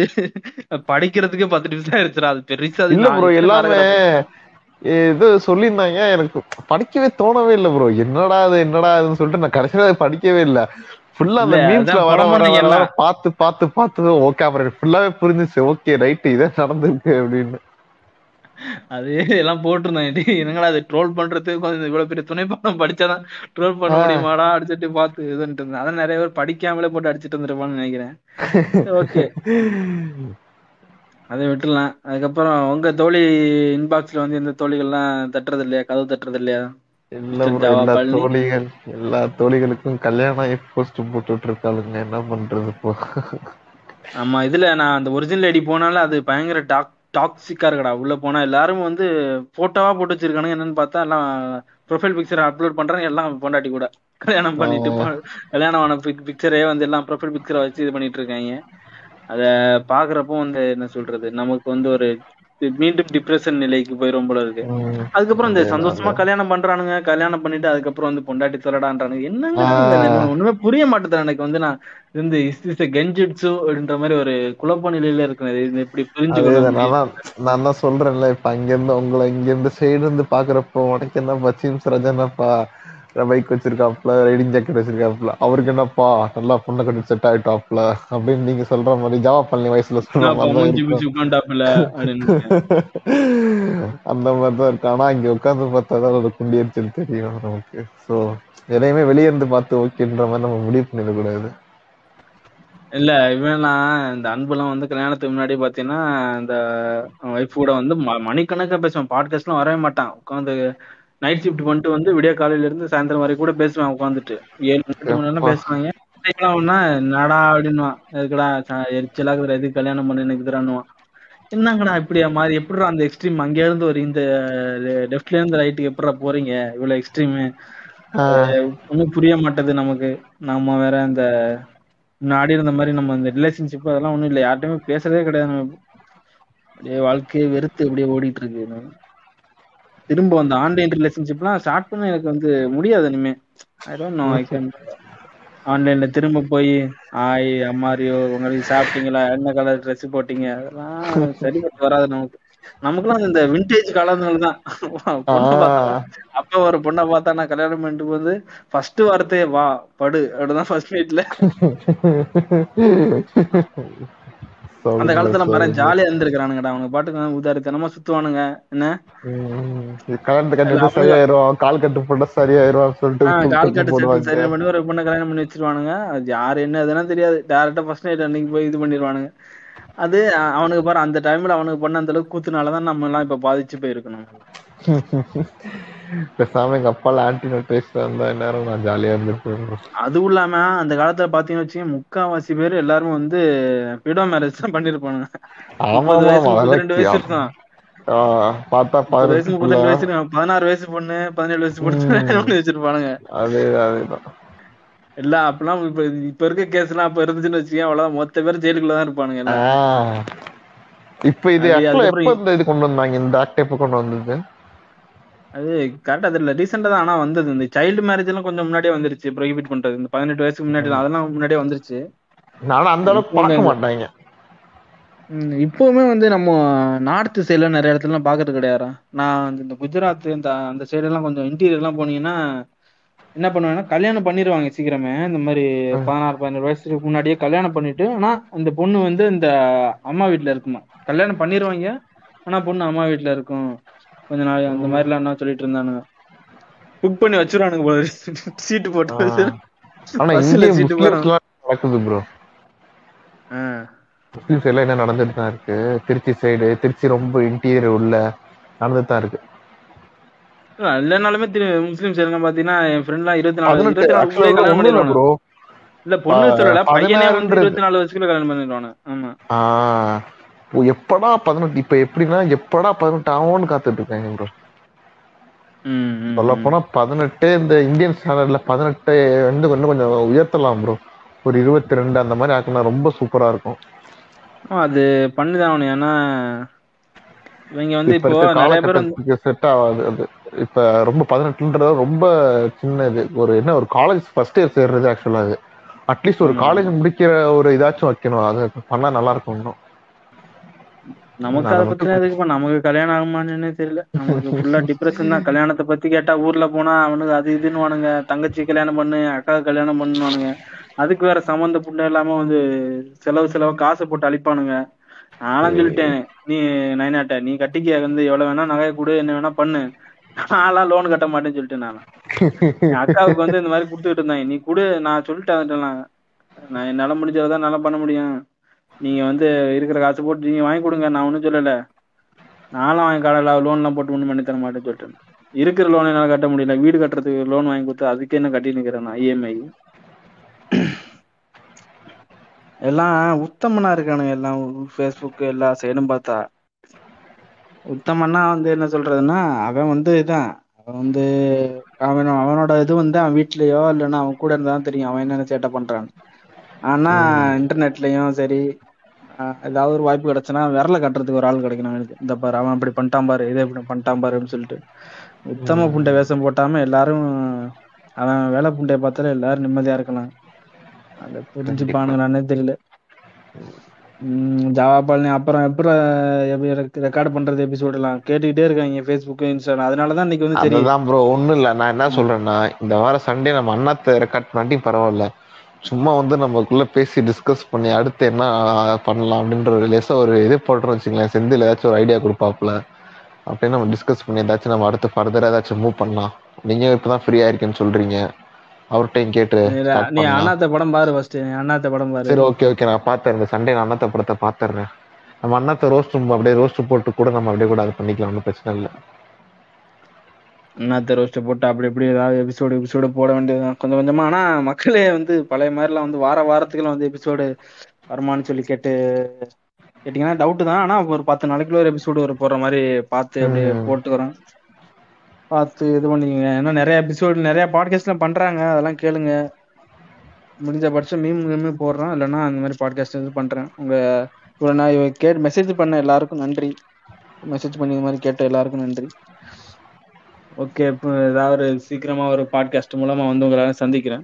படிக்கிறதுக்கே பத்து நிமிஷம் ஆயிடுச்சுடா அது பெருசா இல்ல ப்ரோ எல்லாமே இது சொல்லியிருந்தாங்க. எனக்கு படிக்கவே தோணவே இல்லை ப்ரோ என்னடா அது என்னடா அதுன்னு சொல்லிட்டு நான் கடைசியில அதை படிக்கவே இல்லை. ஃபுல்லா அந்த மீம்ஸ்ல வர வர எல்லாம். பார்த்து பார்த்து பார்த்து ஓகே அப்புறம் ஃபுல்லாவே புரிஞ்சுச்சு. ஓகே ரைட் இதே நடந்திருக்கு அப்படின்னு. அது எல்லாம் போட்டிருந்தேன். டேய், என்னங்கடா அது ட்ரோல் பண்றதுக்கு கொஞ்சம் இவ்வளவு பெரிய துணைப்பாடம் படிச்சாதான் ட்ரோல் பண்ண முடியுமாடா? அடிச்சுட்டு பார்த்து இதுன்ட்டு இருந்தேன். அதான் நிறைய பேர் படிக்காமலே போட்டு அடிச்சிட்டு இருந்திருப்பான்னு நினைக்கிறேன். ஓகே. அதை விட்டுலாம் அதுக்கப்புறம் உங்க தோழி இன்பாக்ஸ்ல வந்து இந்த தோழிகள்லாம் தட்டுறது இல்லையா? கதவு தட்டுறது இல்லையா? எல்லா தோழிகள் எல்லா தோழிகளுக்கும் கல்யாணம் போஸ்ட் போட்டுட்டு இருக்காளுங்க என்ன பண்றது இப்போ? ஆமா இதுல நான் அந்த ஒரிஜினல் ஐடி போனாலும் அது பயங்கர டாக் டாக்ஸிக்கா இருக்கடா. உள்ள போனா எல்லாரும் வந்து போட்டோவா போட்டு வச்சிருக்கானுங்க. என்னன்னு பார்த்தா எல்லாம் ப்ரொஃபைல் பிக்சர் அப்லோட் பண்ணுறாங்க எல்லாம் பொண்டாட்டி கூட. கல்யாணம் பண்ணிட்டு கல்யாணம் ஆன பிக்சரே வந்து எல்லாம் ப்ரொஃபைல் பிக்சரை வச்சு இது பண்ணிட்டு இருக்காங்க. அத பாக்குறப்போ வந்து என்ன சொல்றது? நமக்கு வந்து ஒரு மீண்டும் டிப்ரெஷன் நிலைக்கு போயிரும் போல இருக்கு. அதுக்கப்புறம் இந்த சந்தோஷமா. கல்யாணம் பண்றானுங்க கல்யாணம் பண்ணிட்டு அதுக்கப்புறம் வந்து பொண்டாட்டி சொல்லடான்றானுங்க. என்னங்க ஒண்ணுமே புரிய மாட்டேது எனக்கு வந்து நான் இது வந்து இஸ் இஸ் கெஞ்சிட்சு அப்படின்ற மாதிரி ஒரு குழப்ப நிலையில எப்படி புரிஞ்சுக்கணும் அதேதான் நான் தான் சொல்றேன்ல இப்ப அங்க இருந்து உங்களை இங்க இருந்து சைடு இருந்து பாக்குறப்போ உனக்கு என்னப்பா சீம்ஸ் ராஜா என்னப்பா பைக் வச்சிருக்காப்ல ரைடிங் ஜாக்கெட் வச்சிருக்காப்ல அவருக்கு என்னப்பா நல்லா பொண்ணை கட்டி செட் ஆயிட்டாப்ல அப்படின்னு நீங்க சொல்ற மாதிரி ஜாவா பழனி வயசுல சொல்ற அந்த மாதிரி தான் இருக்கு ஆனா இங்க உட்கார்ந்து பார்த்தாதான் ஒரு குண்டி அடிச்சுன்னு தெரியும் நமக்கு. சோ எதையுமே வெளியே இருந்து பார்த்து ஓகேன்ற மாதிரி நம்ம முடிவு பண்ணிடக்கூடாது. இல்ல இவன்லாம் இந்த அன்புலாம் வந்து கல்யாணத்துக்கு முன்னாடி பாத்தீங்கன்னா இந்த ஒய்ஃப் கூட வந்து மணிக்கணக்கா பேசுவான். பாட்காஸ்ட் எல்லாம் வரவே மாட்டான். உட்காந்து நைட் ஷிஃப்ட் பண்ணிட்டு வந்து விடிய காலையில இருந்து சாயந்தரம் வரைக்கும் கூட பேசுவான் உட்காந்துட்டு ஏழு மணி எட்டு மணி நேரம். பேசுவாங்க நடா அப்படின்னுவான். எதுக்குடா எரிச்சலாக்குற எதுக்கு கல்யாணம் பண்ணி நிக்குதுறான்னுவான் என்னங்கடா இப்படியா மாதிரி எப்படிடா அந்த எக்ஸ்ட்ரீம் அங்க இருந்து ஒரு இந்த லெஃப்ட்ல இருந்து ரைட்டுக்கு எப்படிடா போறீங்க? இவ்வளவு எக்ஸ்ட்ரீம் ஒன்றும் புரிய மாட்டேது நமக்கு. நம்ம வேற இந்த முன்னாடி இருந்த மாதிரி நம்ம இந்த ரிலேஷன்ஷிப் அதெல்லாம் ஒண்ணும் இல்லை. யார்கிட்டயுமே பேசுறதே கிடையாது. அப்படியே வாழ்க்கையை வெறுத்து அப்படியே ஓடிட்டு இருக்கு. திரும்ப அந்த ஆன்லைன் ரிலேஷன்ஷிப்லாம் ஸ்டார்ட் பண்ண எனக்கு வந்து முடியாது இனிமே. I don't know I can ஆன்லைன்ல திரும்ப போய் ஆய் அம்மாரியோ உங்களுக்கு சாப்பிட்டீங்களா? என்ன கலர் ட்ரெஸ் போட்டீங்க? அதெல்லாம் சரிப்பட்டு வராது நமக்கு. நமக்குலாம் இந்த விண்டேஜ் காலங்கள் தான். அப்ப ஒரு பொண்ணை பார்த்தா நான் கல்யாணம் பண்ணிட்டு வந்து ஃபர்ஸ்ட் வார்த்தையே வா படு அப்படிதான் ஃபர்ஸ்ட் மீட்ல அந்த காலத்துல சொல்லுங்க. ஜாலியா இருந்திருக்கிறானுங்கடா. அவங்க பாட்டுக்கு உதாரித்தனமா சுத்துவானுங்க. என்ன? கல்யாணத்து கட்டிட்டு சரியாயிரும். கால் கட்டு போட்டா சரியாயிரும் சொல்லிட்டு கால் கட்டு கட்டு செட்டு போடுவாங்க. சரி பண்ணி ஒரு பொண்ணை கல்யாணம் பண்ணி வச்சிருவானுங்க. அது யாரு என்ன எதுனா தெரியாது. டேரக்டா ஃபர்ஸ்ட் நைட் அன்னைக்கு போய் இது பண்ணிடுவானுங்க அது அவனுக்கு பாரு அந்த டைம்ல அவனுக்கு பண்ண அந்த அளவுக்கு கூத்துனாலதான் நம்ம எல்லாம் இப்ப பாதிச்சு போயிருக்கணும். பேசாம எங்க அப்பால ஆன்டினோட் டேஸ்ட் வந்தா நேரம் நான் ஜாலியா இருந்திருப்பேன் அதுவும் இல்லாம அந்த காலத்துல பாத்தீங்கன்னு வச்சுக்கோங்க முக்காவாசி பேர் எல்லாரும் வந்து பிடோ மேரேஜ் தான் பண்ணிருப்பானுங்க. ஆமா ரெண்டு வயசு இருக்கும். பார்த்தா முப்பது வயசு முப்பத்தி ரெண்டு பதினெட்டு வயசு. பதினாறு வயசு பொண்ணு பதினேழு வயசு பொண்ணு வச்சிருப்பானுங்க. அதேதான் அதேதான். எல்லாம் அப்பெல்லாம் இப்ப இப்ப இருக்க கேஸ் எல்லாம் அப்ப இருந்துச்சுன்னு வச்சுக்கோங்க அவ்வளவுதான். மொத்த பேர் ஜெயிலுக்குள்ள தான் இருப்பானுங்க இப்ப இது அது எப்ப இந்த இது கொண்டு வந்தாங்க? இந்த ஆக்ட் எப்ப கொண்டு வந்தது? அது கரெக்டா தெரியல. ரீசெண்டா தான் ஆனா வந்தது. இந்த சைல்டு மேரேஜ் எல்லாம் கொஞ்சம் முன்னாடியே வந்துருச்சு. ப்ரோஹிபிட் பண்றது. இந்த பதினெட்டு வயசுக்கு முன்னாடி அதெல்லாம் முன்னாடியே வந்துருச்சு. நானும் அந்த அளவுக்கு பார்க்க மாட்டாங்க. இப்பவுமே வந்து நம்ம நார்த் சைடுல நிறைய இடத்துல எல்லாம் பாக்குறது கிடையாது நான் இந்த குஜராத் இந்த அந்த சைடு எல்லாம் கொஞ்சம் இன்டீரியர் எல்லாம் போனீங்கன்னா என்ன பண்ணுவாங்கன்னா கல்யாணம் பண்ணிடுவாங்க சீக்கிரமே. இந்த மாதிரி. பதினாறு பதினேழு வயசுக்கு முன்னாடியே கல்யாணம் பண்ணிட்டு ஆனா அந்த பொண்ணு வந்து இந்த அம்மா வீட்ல இருக்குமா. கல்யாணம் பண்ணிடுவாங்க ஆனா பொண்ணு அம்மா வீட்ல இருக்கும். கொஞ்ச நாள் அந்த மாதிரி எல்லாம் என்ன சொல்லிட்டு இருந்தானுங்க புக் பண்ணி வச்சிருவானுங்க போல சீட்டு போட்டு. ஆனா பஸ்ல இங்கே சீட்டு முஸ்லிம்ஸ் எல்லாம் நடக்குது ப்ரோ ஆ. முஸ்லிம்ஸ் எல்லாம் என்ன நடந்துட்டு தான் இருக்கு. திருச்சி சைடு திருச்சி ரொம்ப இன்டீரியர் உள்ள நடந்துட்டு தான் இருக்கு. இல்ல, இல்லைனாலுமே திரு முஸ்லிம் சேருங்க பாத்தீங்கன்னா என் ஃப்ரெண்ட் எல்லாம் இருபத்தி நாலு இருபத்தி நாலு கல்யாணம் ஒண்ணும் இல்ல பண்ணிடுவானு ப்ரோ இல்ல பொண்ணு சொல்லல பையனே வந்து. இருபத்தி நாலு வயசுக்குள்ள கல்யாணம் பண்ணிடுவானு ஆமா. எப்படா பதினெட்டு இப்ப எப்படின்னா எப்படா பதினெட்டு ஆகும்னு காத்துட்டு இருக்காங்க ப்ரோ சொல்ல. போனா பதினெட்டு இந்த இந்தியன் ஸ்டாண்டர்ட்ல பதினெட்டு வந்து இன்னும் கொஞ்சம் உயர்த்தலாம் ப்ரோ ஒரு இருபத்தி ரெண்டு அந்த மாதிரி ஆக்குனா ரொம்ப சூப்பரா இருக்கும். அது பண்ணிதான் ஏன்னா இவங்க வந்து இப்ப நிறைய பேர் செட் ஆகாது. அது இப்ப ரொம்ப பதினெட்டுன்றது ரொம்ப சின்னது ஒரு என்ன ஒரு காலேஜ் ஃபர்ஸ்ட் இயர் சேர்றது ஆக்சுவலா அது. அட்லீஸ்ட் ஒரு. காலேஜ் முடிக்கிற ஒரு இதாச்சும் வைக்கணும். அது பண்ணா நல்லா இருக்கும் இன்னும். நமக்கு அதை அதை பத்தி எதுக்குப்பா நமக்கு கல்யாணம் ஆகுமான்னு தெரியல. நமக்கு ஃபுல்லா டிப்ரெஷன் தான். கல்யாணத்தை பத்தி கேட்டா ஊர்ல போனா அவனுக்கு அது இதுன்னு வானுங்க தங்கச்சி கல்யாணம் பண்ணு அக்கா கல்யாணம் பண்ணுவானுங்க. அதுக்கு வேற சம்மந்த புண்ணு இல்லாம வந்து செலவு செலவு காசு போட்டு அழிப்பானுங்க. நானும் சொல்லிட்டேன் நீ நைனாட்ட நீ கட்டிக்க வந்து எவ்வளவு வேணா நகையை கொடு என்ன வேணா பண்ணு. நான்லாம் லோன் கட்ட மாட்டேன்னு சொல்லிட்டேன் நான். அக்காவுக்கு வந்து இந்த மாதிரி கொடுத்துக்கிட்டு இருந்தாங்க. நீ கொடு நான் சொல்லிட்டேன் அவன்கிட்டலாம். நான் என்னால முடிஞ்சதான் நல்லா பண்ண முடியும். நீங்க வந்து இருக்கிற காசு போட்டு நீங்க வாங்கி கொடுங்க. நான் ஒண்ணும் சொல்லல. நானும் வாங்கி கடல லோன் எல்லாம் போட்டு ஒண்ணும் பண்ணி தர மாட்டேன்னு சொல்லிட்டேன் இருக்கிற லோன் என்னால கட்ட முடியல. வீடு கட்டுறதுக்கு லோன் வாங்கி கொடுத்து அதுக்கே என்ன கட்டி நிக்கிறேன் நான்? இஎம்ஐ எல்லாம் உத்தமனா இருக்கானுங்க எல்லாம். ஃபேஸ்புக் எல்லா சைடும் பார்த்தா. உத்தமன்னா வந்து என்ன சொல்றதுன்னா அவன் வந்து இதான். அவன் வந்து அவன் அவனோட இது வந்து அவன் வீட்லயோ இல்லைன்னா அவன் கூட இருந்தா தான் தெரியும். அவன் என்னென்ன சேட்டை பண்றான்னு. ஆனா இன்டர்நெட்லயும் சரி ஏதாவது ஒரு வாய்ப்பு கிடைச்சுன்னா விரல கட்டுறதுக்கு ஒரு ஆள் கிடைக்கணும் எனக்கு. இந்த பாரு அவன் அப்படி பண்ணிட்டான் பாரு இதை இப்படி பண்ணிட்டான் பாரு அப்படின்னு சொல்லிட்டு. உத்தம புண்டை வேஷம் போட்டாம எல்லாரும் அவன் வேலை புண்டைய பார்த்தாலே எல்லாரும் நிம்மதியா இருக்கலாம். அதை புரிஞ்சுப்பானுங்களானே தெரியல. உம் ஜாவா பாலினி அப்புறம் எப்படி ரெக்கார்ட் பண்றது எபிசோட் எல்லாம்? கேட்டுக்கிட்டே இருக்காங்க ஃபேஸ்புக் இன்ஸ்டா அதனாலதான் இன்னைக்கு வந்து தெரியும் ப்ரோ ஒண்ணும் இல்ல. நான் என்ன சொல்றேன்னா இந்த வாரம் சண்டே நம்ம அண்ணாத்த ரெக்கார்ட் பண்ணாட்டி பரவாயில்ல. சும்மா வந்து நமக்குள்ள பேசி டிஸ்கஸ் பண்ணி அடுத்து என்ன பண்ணலாம் அப்படின்ற ஒரு லேசா ஒரு இது போட்டுறோம் வச்சுங்களேன் செந்தில் ஏதாச்சும் ஒரு ஐடியா கொடுப்பாப்புல. அப்படின்னு நம்ம டிஸ்கஸ் பண்ணி ஏதாச்சும் நம்ம அடுத்து ஃபர்தரா ஏதாச்சும் மூவ் பண்ணலாம். நீங்க இப்பதான் ஃப்ரீயா இருக்கேன்னு சொல்றீங்க. அவர்கிட்டையும் கேட்டு நீ-. அண்ணாத்த படம் பாரு ஃபர்ஸ்ட் அண்ணாத்த படம் பாரு. சரி ஓகே ஓகே நான் பாத்துறேன் இந்த சண்டே நான் அண்ணாத்த படத்தை பாத்துறேன். நம்ம அண்ணாத்த ரோஸ்ட் அப்படியே ரோஸ்ட் போட்டு கூட நம்ம அப்படியே கூட அதை பண்ணிக்கலாம். ஒன்றும் பிரச்சனை இல்லை. அண்ணாத்த ரோஸ்ட் போட்டு அப்படி இப்படி ஏதாவது எபிசோடு எபிசோடு போட வேண்டியதுதான். கொஞ்சம் கொஞ்சமா ஆனா மக்களே வந்து பழைய மாதிரிலாம் வந்து வார வாரத்துக்குலாம் வந்து எபிசோடு வருமான்னு சொல்லி கேட்டு கேட்டீங்கன்னா டவுட் தான். ஆனா ஒரு பத்து நாளைக்குள்ள ஒரு எபிசோடு ஒரு போடுற மாதிரி பார்த்து அப்படியே. போட்டுக்கிறோம். பார்த்து இது பண்ணிக்கங்க. ஏன்னா நிறைய எபிசோடு நிறைய பாட்காஸ்ட்லாம் பண்றாங்க. அதெல்லாம் கேளுங்க. முடிஞ்ச பட்சம் மீம் மீம் போடுறோம். இல்லைன்னா அந்த மாதிரி பாட்காஸ்ட் இது பண்றேன். உங்க இவ்வளோ நான் கேட்டு மெசேஜ் பண்ண எல்லாருக்கும் நன்றி. மெசேஜ் பண்ணி இந்த மாதிரி கேட்ட எல்லாருக்கும் நன்றி. ஓகே இப்போ ஏதாவது ஒரு சீக்கிரமா ஒரு பாட்காஸ்ட் மூலமா வந்து உங்களை சந்திக்கிறேன்.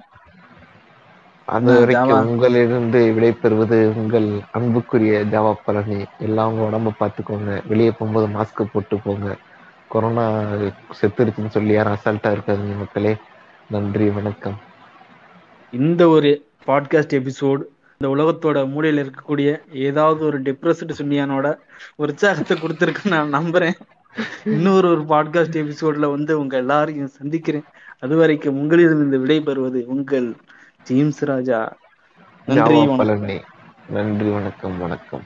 அது நான் வரைக்கும் ஜாவா. உங்களிலிருந்து விடைபெறுவது உங்கள் அன்புக்குரிய ஜாவா பழனி. எல்லாம் உங்க உடம்ப பார்த்துக்கோங்க. வெளியே போகும்போது மாஸ்க் போட்டு போங்க. கொரோனா செத்துருச்சுன்னு சொல்லி யாரும் அசால்ட்டா இருக்காதீங்க மக்களே. நன்றி வணக்கம். இந்த ஒரு பாட்காஸ்ட் எபிசோடு இந்த உலகத்தோட மூலையில இருக்கக்கூடிய ஏதாவது ஒரு டிப்ரெஸ்டு சுன்னியானோட உற்சாகத்தை கொடுத்துருக்குன்னு நான் நம்புறேன். இன்னொரு ஒரு பாட்காஸ்ட் எபிசோட்ல வந்து உங்க எல்லாரையும் சந்திக்கிறேன். அது வரைக்கும் உங்களிடம் விடை பெறுவது உங்கள் ஜேம்ஸ் ராஜா. நன்றி நன்றி வணக்கம் வணக்கம்.